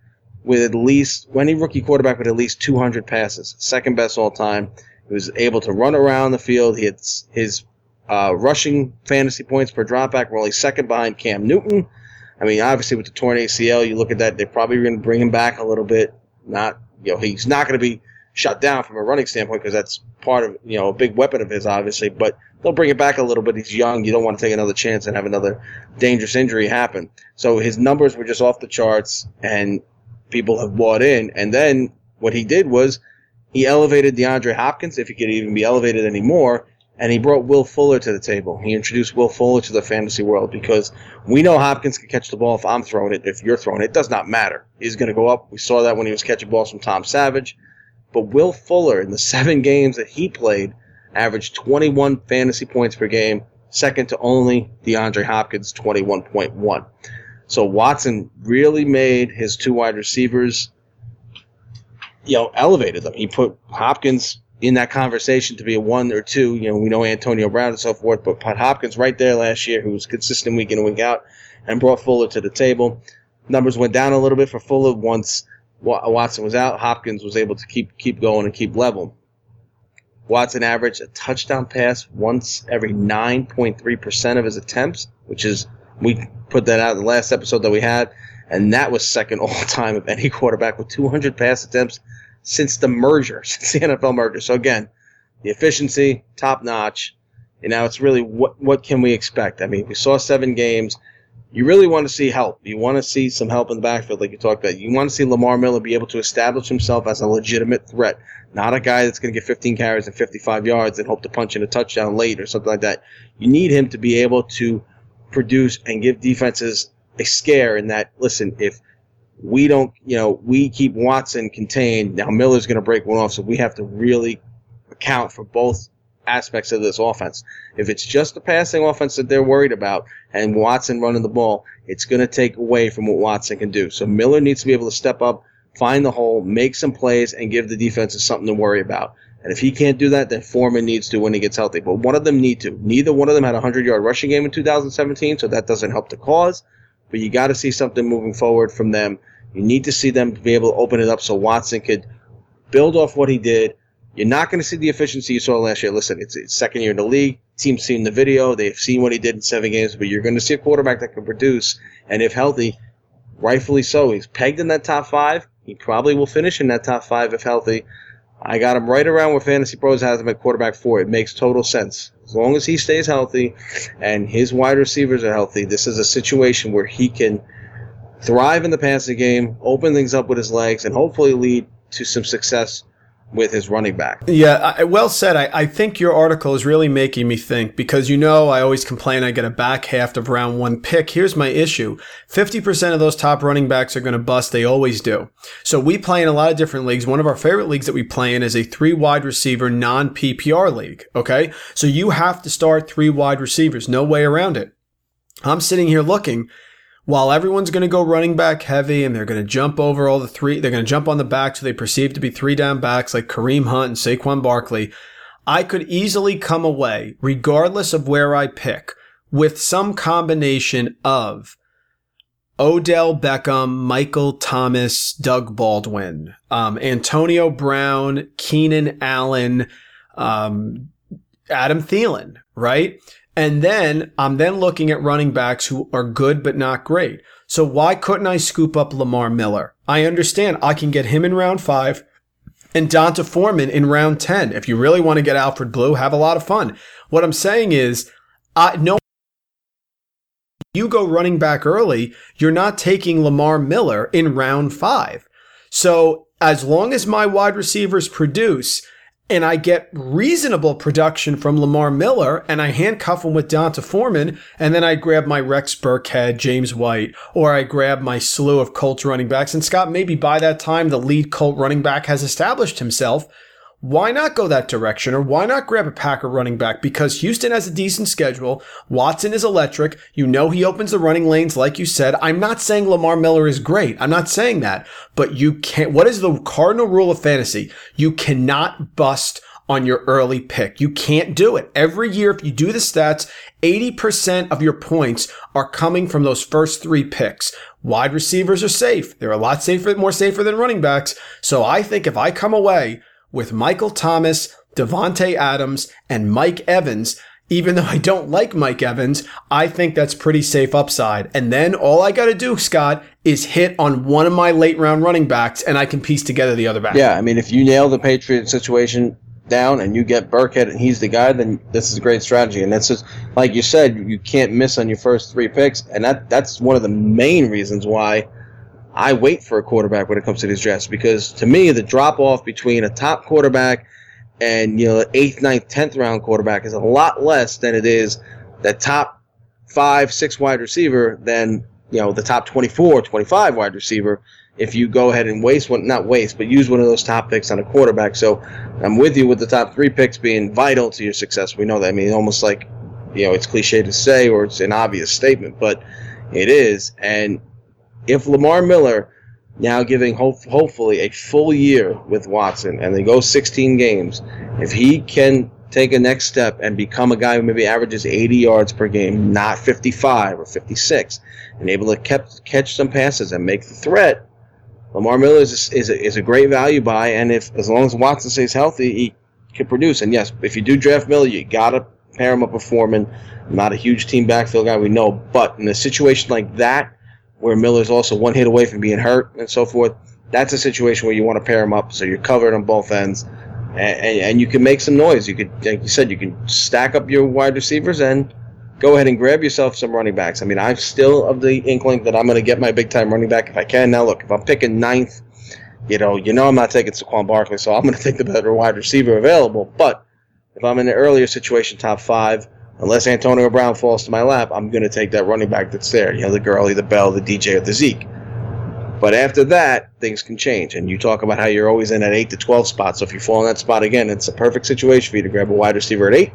with at least any rookie quarterback with at least 200 passes. Second best all time. He was able to run around the field. He had his uh, rushing fantasy points per dropback were only second behind Cam Newton. I mean, obviously with the torn ACL, you look at that, they're probably going to bring him back a little bit. Not, you know, he's not going to be shut down from a running standpoint because that's part of, you know, a big weapon of his, obviously. But they'll bring it back a little bit. He's young. You don't want to take another chance and have another dangerous injury happen. So his numbers were just off the charts, and people have bought in. And then what he did was he elevated DeAndre Hopkins, if he could even be elevated anymore, and he brought Will Fuller to the table. He introduced Will Fuller to the fantasy world because we know Hopkins can catch the ball if I'm throwing it, if you're throwing it. It does not matter. He's going to go up. We saw that when he was catching balls from Tom Savage. But Will Fuller, in the seven games that he played, averaged 21 fantasy points per game, second to only DeAndre Hopkins, 21.1. So Watson really made his two wide receivers, you know, elevated them. He put Hopkins in that conversation to be a one or two. You know, we know Antonio Brown and so forth, but put Hopkins right there last year, who was consistent week in and week out, and brought Fuller to the table. Numbers went down a little bit for Fuller once Watson was out. Hopkins was able to keep keep going and keep level. Watson averaged a touchdown pass once every 9.3% of his attempts, which is, we put that out in the last episode that we had, and that was second all time of any quarterback with 200 pass attempts since the merger, since the NFL merger. So again, the efficiency, top notch. And now it's really what, what can we expect? I mean, we saw seven games you really want to see help. You want to see some help in the backfield, like you talked about. You want to see Lamar Miller be able to establish himself as a legitimate threat, not a guy that's going to get 15 carries and 55 yards and hope to punch in a touchdown late or something like that. You need him to be able to produce and give defenses a scare in that, listen, if we don't, you know, we keep Watson contained, now Miller's going to break one off, so we have to really account for both aspects of this offense. If it's just the passing offense that they're worried about and Watson running the ball, it's going to take away from what Watson can do. So Miller needs to be able to step up, find the hole, make some plays, and give the defenses something to worry about. And if he can't do that, then Foreman needs to when he gets healthy. But one of them need to. Neither one of them had a 100 yard rushing game in 2017, so that doesn't help the cause. But you got to see something moving forward from them. You need to see them be able to open it up so Watson could build off what he did, you're not going to see the efficiency you saw last year. Listen, it's, it's second year in the league. Team's seen the video. They've seen what he did in seven games, but you're going to see a quarterback that can produce, and if healthy, rightfully so. He's pegged in that top five. He probably will finish in that top five if healthy. I got him right around where Fantasy Pros has him at quarterback four. It makes total sense. As long as he stays healthy and his wide receivers are healthy, this is a situation where he can thrive in the passing game, open things up with his legs, and hopefully lead to some success with his running back. Yeah, I, well said. I, I think your article is really making me think because you know I always complain I get a back half of round one pick. Here's my issue 50% of those top running backs are going to bust. They always do. So we play in a lot of different leagues. One of our favorite leagues that we play in is a three wide receiver non PPR league. Okay. So you have to start three wide receivers. No way around it. I'm sitting here looking while everyone's going to go running back heavy and they're going to jump over all the three, they're going to jump on the backs who they perceive to be three down backs like Kareem Hunt and Saquon Barkley. I could easily come away, regardless of where I pick, with some combination of Odell Beckham, Michael Thomas, Doug Baldwin, um, Antonio Brown, Keenan Allen, um, Adam Thielen, right? And then I'm then looking at running backs who are good but not great. So why couldn't I scoop up Lamar Miller? I understand I can get him in round five and D'Onta Foreman in round 10. If you really want to get Alfred Blue, have a lot of fun. What I'm saying is, I no you go running back early, you're not taking Lamar Miller in round five. So as long as my wide receivers produce, and I get reasonable production from Lamar Miller and I handcuff him with D'Onta Foreman and then I grab my Rex Burkhead, James White, or I grab my slew of Colts running backs. And Scott, maybe by that time the lead Colt running back has established himself why not go that direction or why not grab a Packer running back? Because Houston has a decent schedule. Watson is electric. You know he opens the running lanes, like you said. I'm not saying Lamar Miller is great. I'm not saying that. But you can't, what is the cardinal rule of fantasy? You cannot bust on your early pick. You can't do it. Every year, if you do the stats, 80% of your points are coming from those first three picks. Wide receivers are safe. They're a lot safer, more safer than running backs. So I think if I come away with Michael Thomas, Davante Adams, and Mike Evans. Even though I don't like Mike Evans, I think that's pretty safe upside. And then all I got to do, Scott, is hit on one of my late round running backs, and I can piece together the other back. Yeah, I mean, if you nail the Patriot situation down and you get Burkhead and he's the guy, then this is a great strategy. And that's just like you said, you can't miss on your first three picks, and that that's one of the main reasons why I wait for a quarterback when it comes to these drafts because to me the drop off between a top quarterback and you know eighth, ninth, tenth round quarterback is a lot less than it is the top five, six wide receiver than you know the top 24, 25 wide receiver. If you go ahead and waste one, not waste, but use one of those top picks on a quarterback. So I'm with you with the top three picks being vital to your success. We know that. I mean, almost like you know it's cliche to say or it's an obvious statement, but it is. And if Lamar Miller now giving hope, hopefully a full year with Watson and they go 16 games, if he can take a next step and become a guy who maybe averages 80 yards per game, not 55 or 56, and able to kept, catch some passes and make the threat, Lamar Miller is a, is a, is a great value buy. And if as long as Watson stays healthy, he can produce. And yes, if you do draft Miller, you gotta pair him up with Foreman. not a huge team backfield guy, we know, but in a situation like that where Miller's also one hit away from being hurt and so forth. That's a situation where you want to pair them up so you're covered on both ends, and, and, and you can make some noise. You could, like you said, you can stack up your wide receivers and go ahead and grab yourself some running backs. I mean, I'm still of the inkling that I'm going to get my big time running back if I can. Now, look, if I'm picking ninth, you know, you know I'm not taking Saquon Barkley, so I'm going to take the better wide receiver available. But if I'm in an earlier situation, top five, unless Antonio Brown falls to my lap, I'm going to take that running back that's there. You know, the Gurley, the Bell, the DJ, or the Zeke. But after that, things can change. And you talk about how you're always in that 8 to 12 spot. So if you fall in that spot again, it's a perfect situation for you to grab a wide receiver at 8,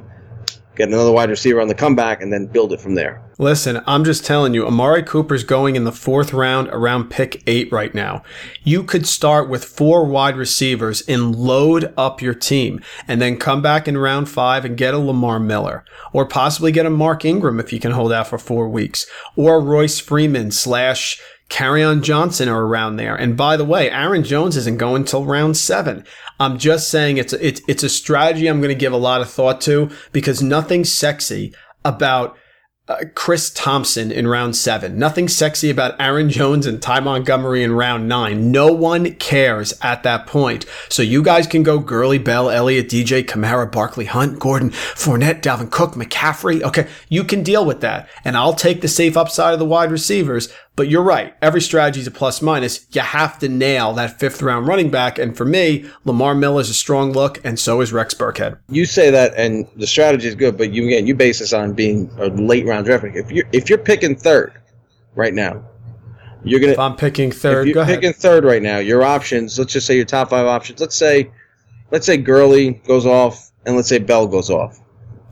get another wide receiver on the comeback, and then build it from there. Listen, I'm just telling you, Amari Cooper's going in the fourth round around pick eight right now. You could start with four wide receivers and load up your team and then come back in round five and get a Lamar Miller or possibly get a Mark Ingram if you can hold out for four weeks or Royce Freeman slash Kerryon Johnson are around there. And by the way, Aaron Jones isn't going till round seven. I'm just saying it's a, it's, it's a strategy I'm going to give a lot of thought to because nothing sexy about uh, Chris Thompson in round seven. Nothing sexy about Aaron Jones and Ty Montgomery in round nine. No one cares at that point. So you guys can go Gurley, Bell, Elliott, DJ, Kamara, Barkley, Hunt, Gordon, Fournette, Dalvin Cook, McCaffrey. Okay, you can deal with that. And I'll take the safe upside of the wide receivers. But you're right. Every strategy is a plus minus. You have to nail that fifth round running back. And for me, Lamar Miller is a strong look, and so is Rex Burkhead. You say that, and the strategy is good, but you again, you base this on being a late round draft pick. If you're if you're picking third right now, you're gonna. If I'm picking third, if you're picking ahead. third right now, your options. Let's just say your top five options. Let's say, let's say Gurley goes off, and let's say Bell goes off.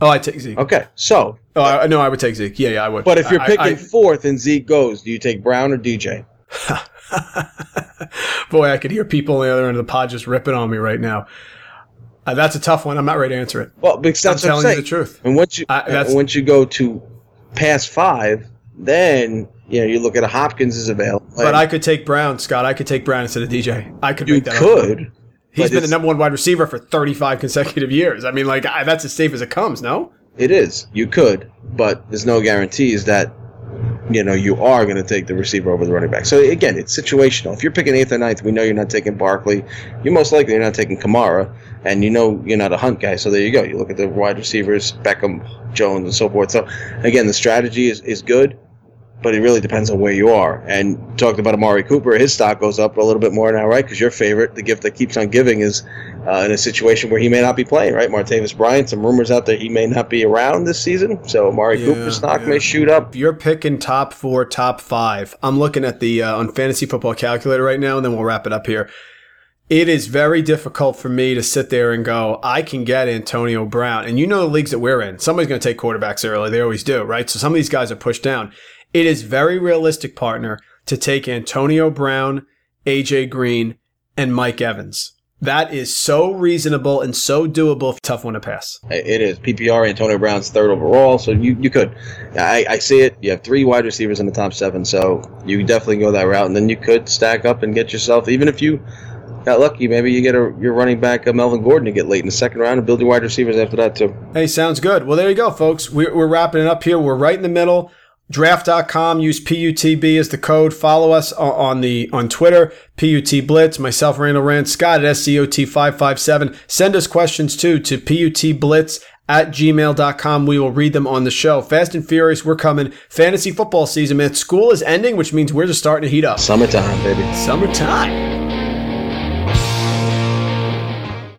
Oh, I take Zeke. Okay, so Oh, I, no, I would take Zeke. Yeah, yeah, I would. but if you're I- picking I- fourth and Zeke goes, do you take Brown or DJ? boy, I could hear people on the other end of the pod just ripping on me right now. Uh, that's a tough one. I'm not ready to answer it. Well, because I'm that's what I'm telling you the truth. And once you I- that's- and once you go to past five, then you know you look at a Hopkins is available. But I could take Brown, Scott. I could take Brown instead of DJ. I could you make that. up. could. He's been the number one wide receiver for 35 consecutive years. I mean, like I, that's as safe as it comes. No. It is. You could, but there's no guarantees that you know you are going to take the receiver over the running back. So again, it's situational. If you're picking eighth or ninth, we know you're not taking Barkley. You most likely you're not taking Kamara, and you know you're not a hunt guy. So there you go. You look at the wide receivers, Beckham, Jones, and so forth. So again, the strategy is, is good, but it really depends on where you are. And talked about Amari Cooper, his stock goes up a little bit more now, right? Because your favorite, the gift that keeps on giving, is uh, in a situation where he may not be playing, right? Martavis Bryant, some rumors out there he may not be around this season, so Amari Yeah, Cooper's stock yeah. may shoot up. If you're picking top four, top five, I'm looking at the uh, on fantasy football calculator right now, and then we'll wrap it up here. It is very difficult for me to sit there and go, I can get Antonio Brown. And you know the leagues that we're in. Somebody's going to take quarterbacks early. They always do, right? So some of these guys are pushed down. It is very realistic, partner, to take Antonio Brown, AJ Green, and Mike Evans. That is so reasonable and so doable. Tough one to pass. It is PPR. Antonio Brown's third overall, so you, you could. I, I see it. You have three wide receivers in the top seven, so you definitely go that route, and then you could stack up and get yourself. Even if you got lucky, maybe you get a your running back, uh, Melvin Gordon, to get late in the second round, and build your wide receivers after that too. Hey, sounds good. Well, there you go, folks. We're, we're wrapping it up here. We're right in the middle. Draft.com. Use PUTB as the code. Follow us on the on Twitter. PUT Blitz. Myself, Randle Rant. Scott at SCOT557. Send us questions too to PUTBlitz at gmail.com. We will read them on the show. Fast and Furious, we're coming. Fantasy football season, man. School is ending, which means we're just starting to heat up. Summertime, baby. Summertime.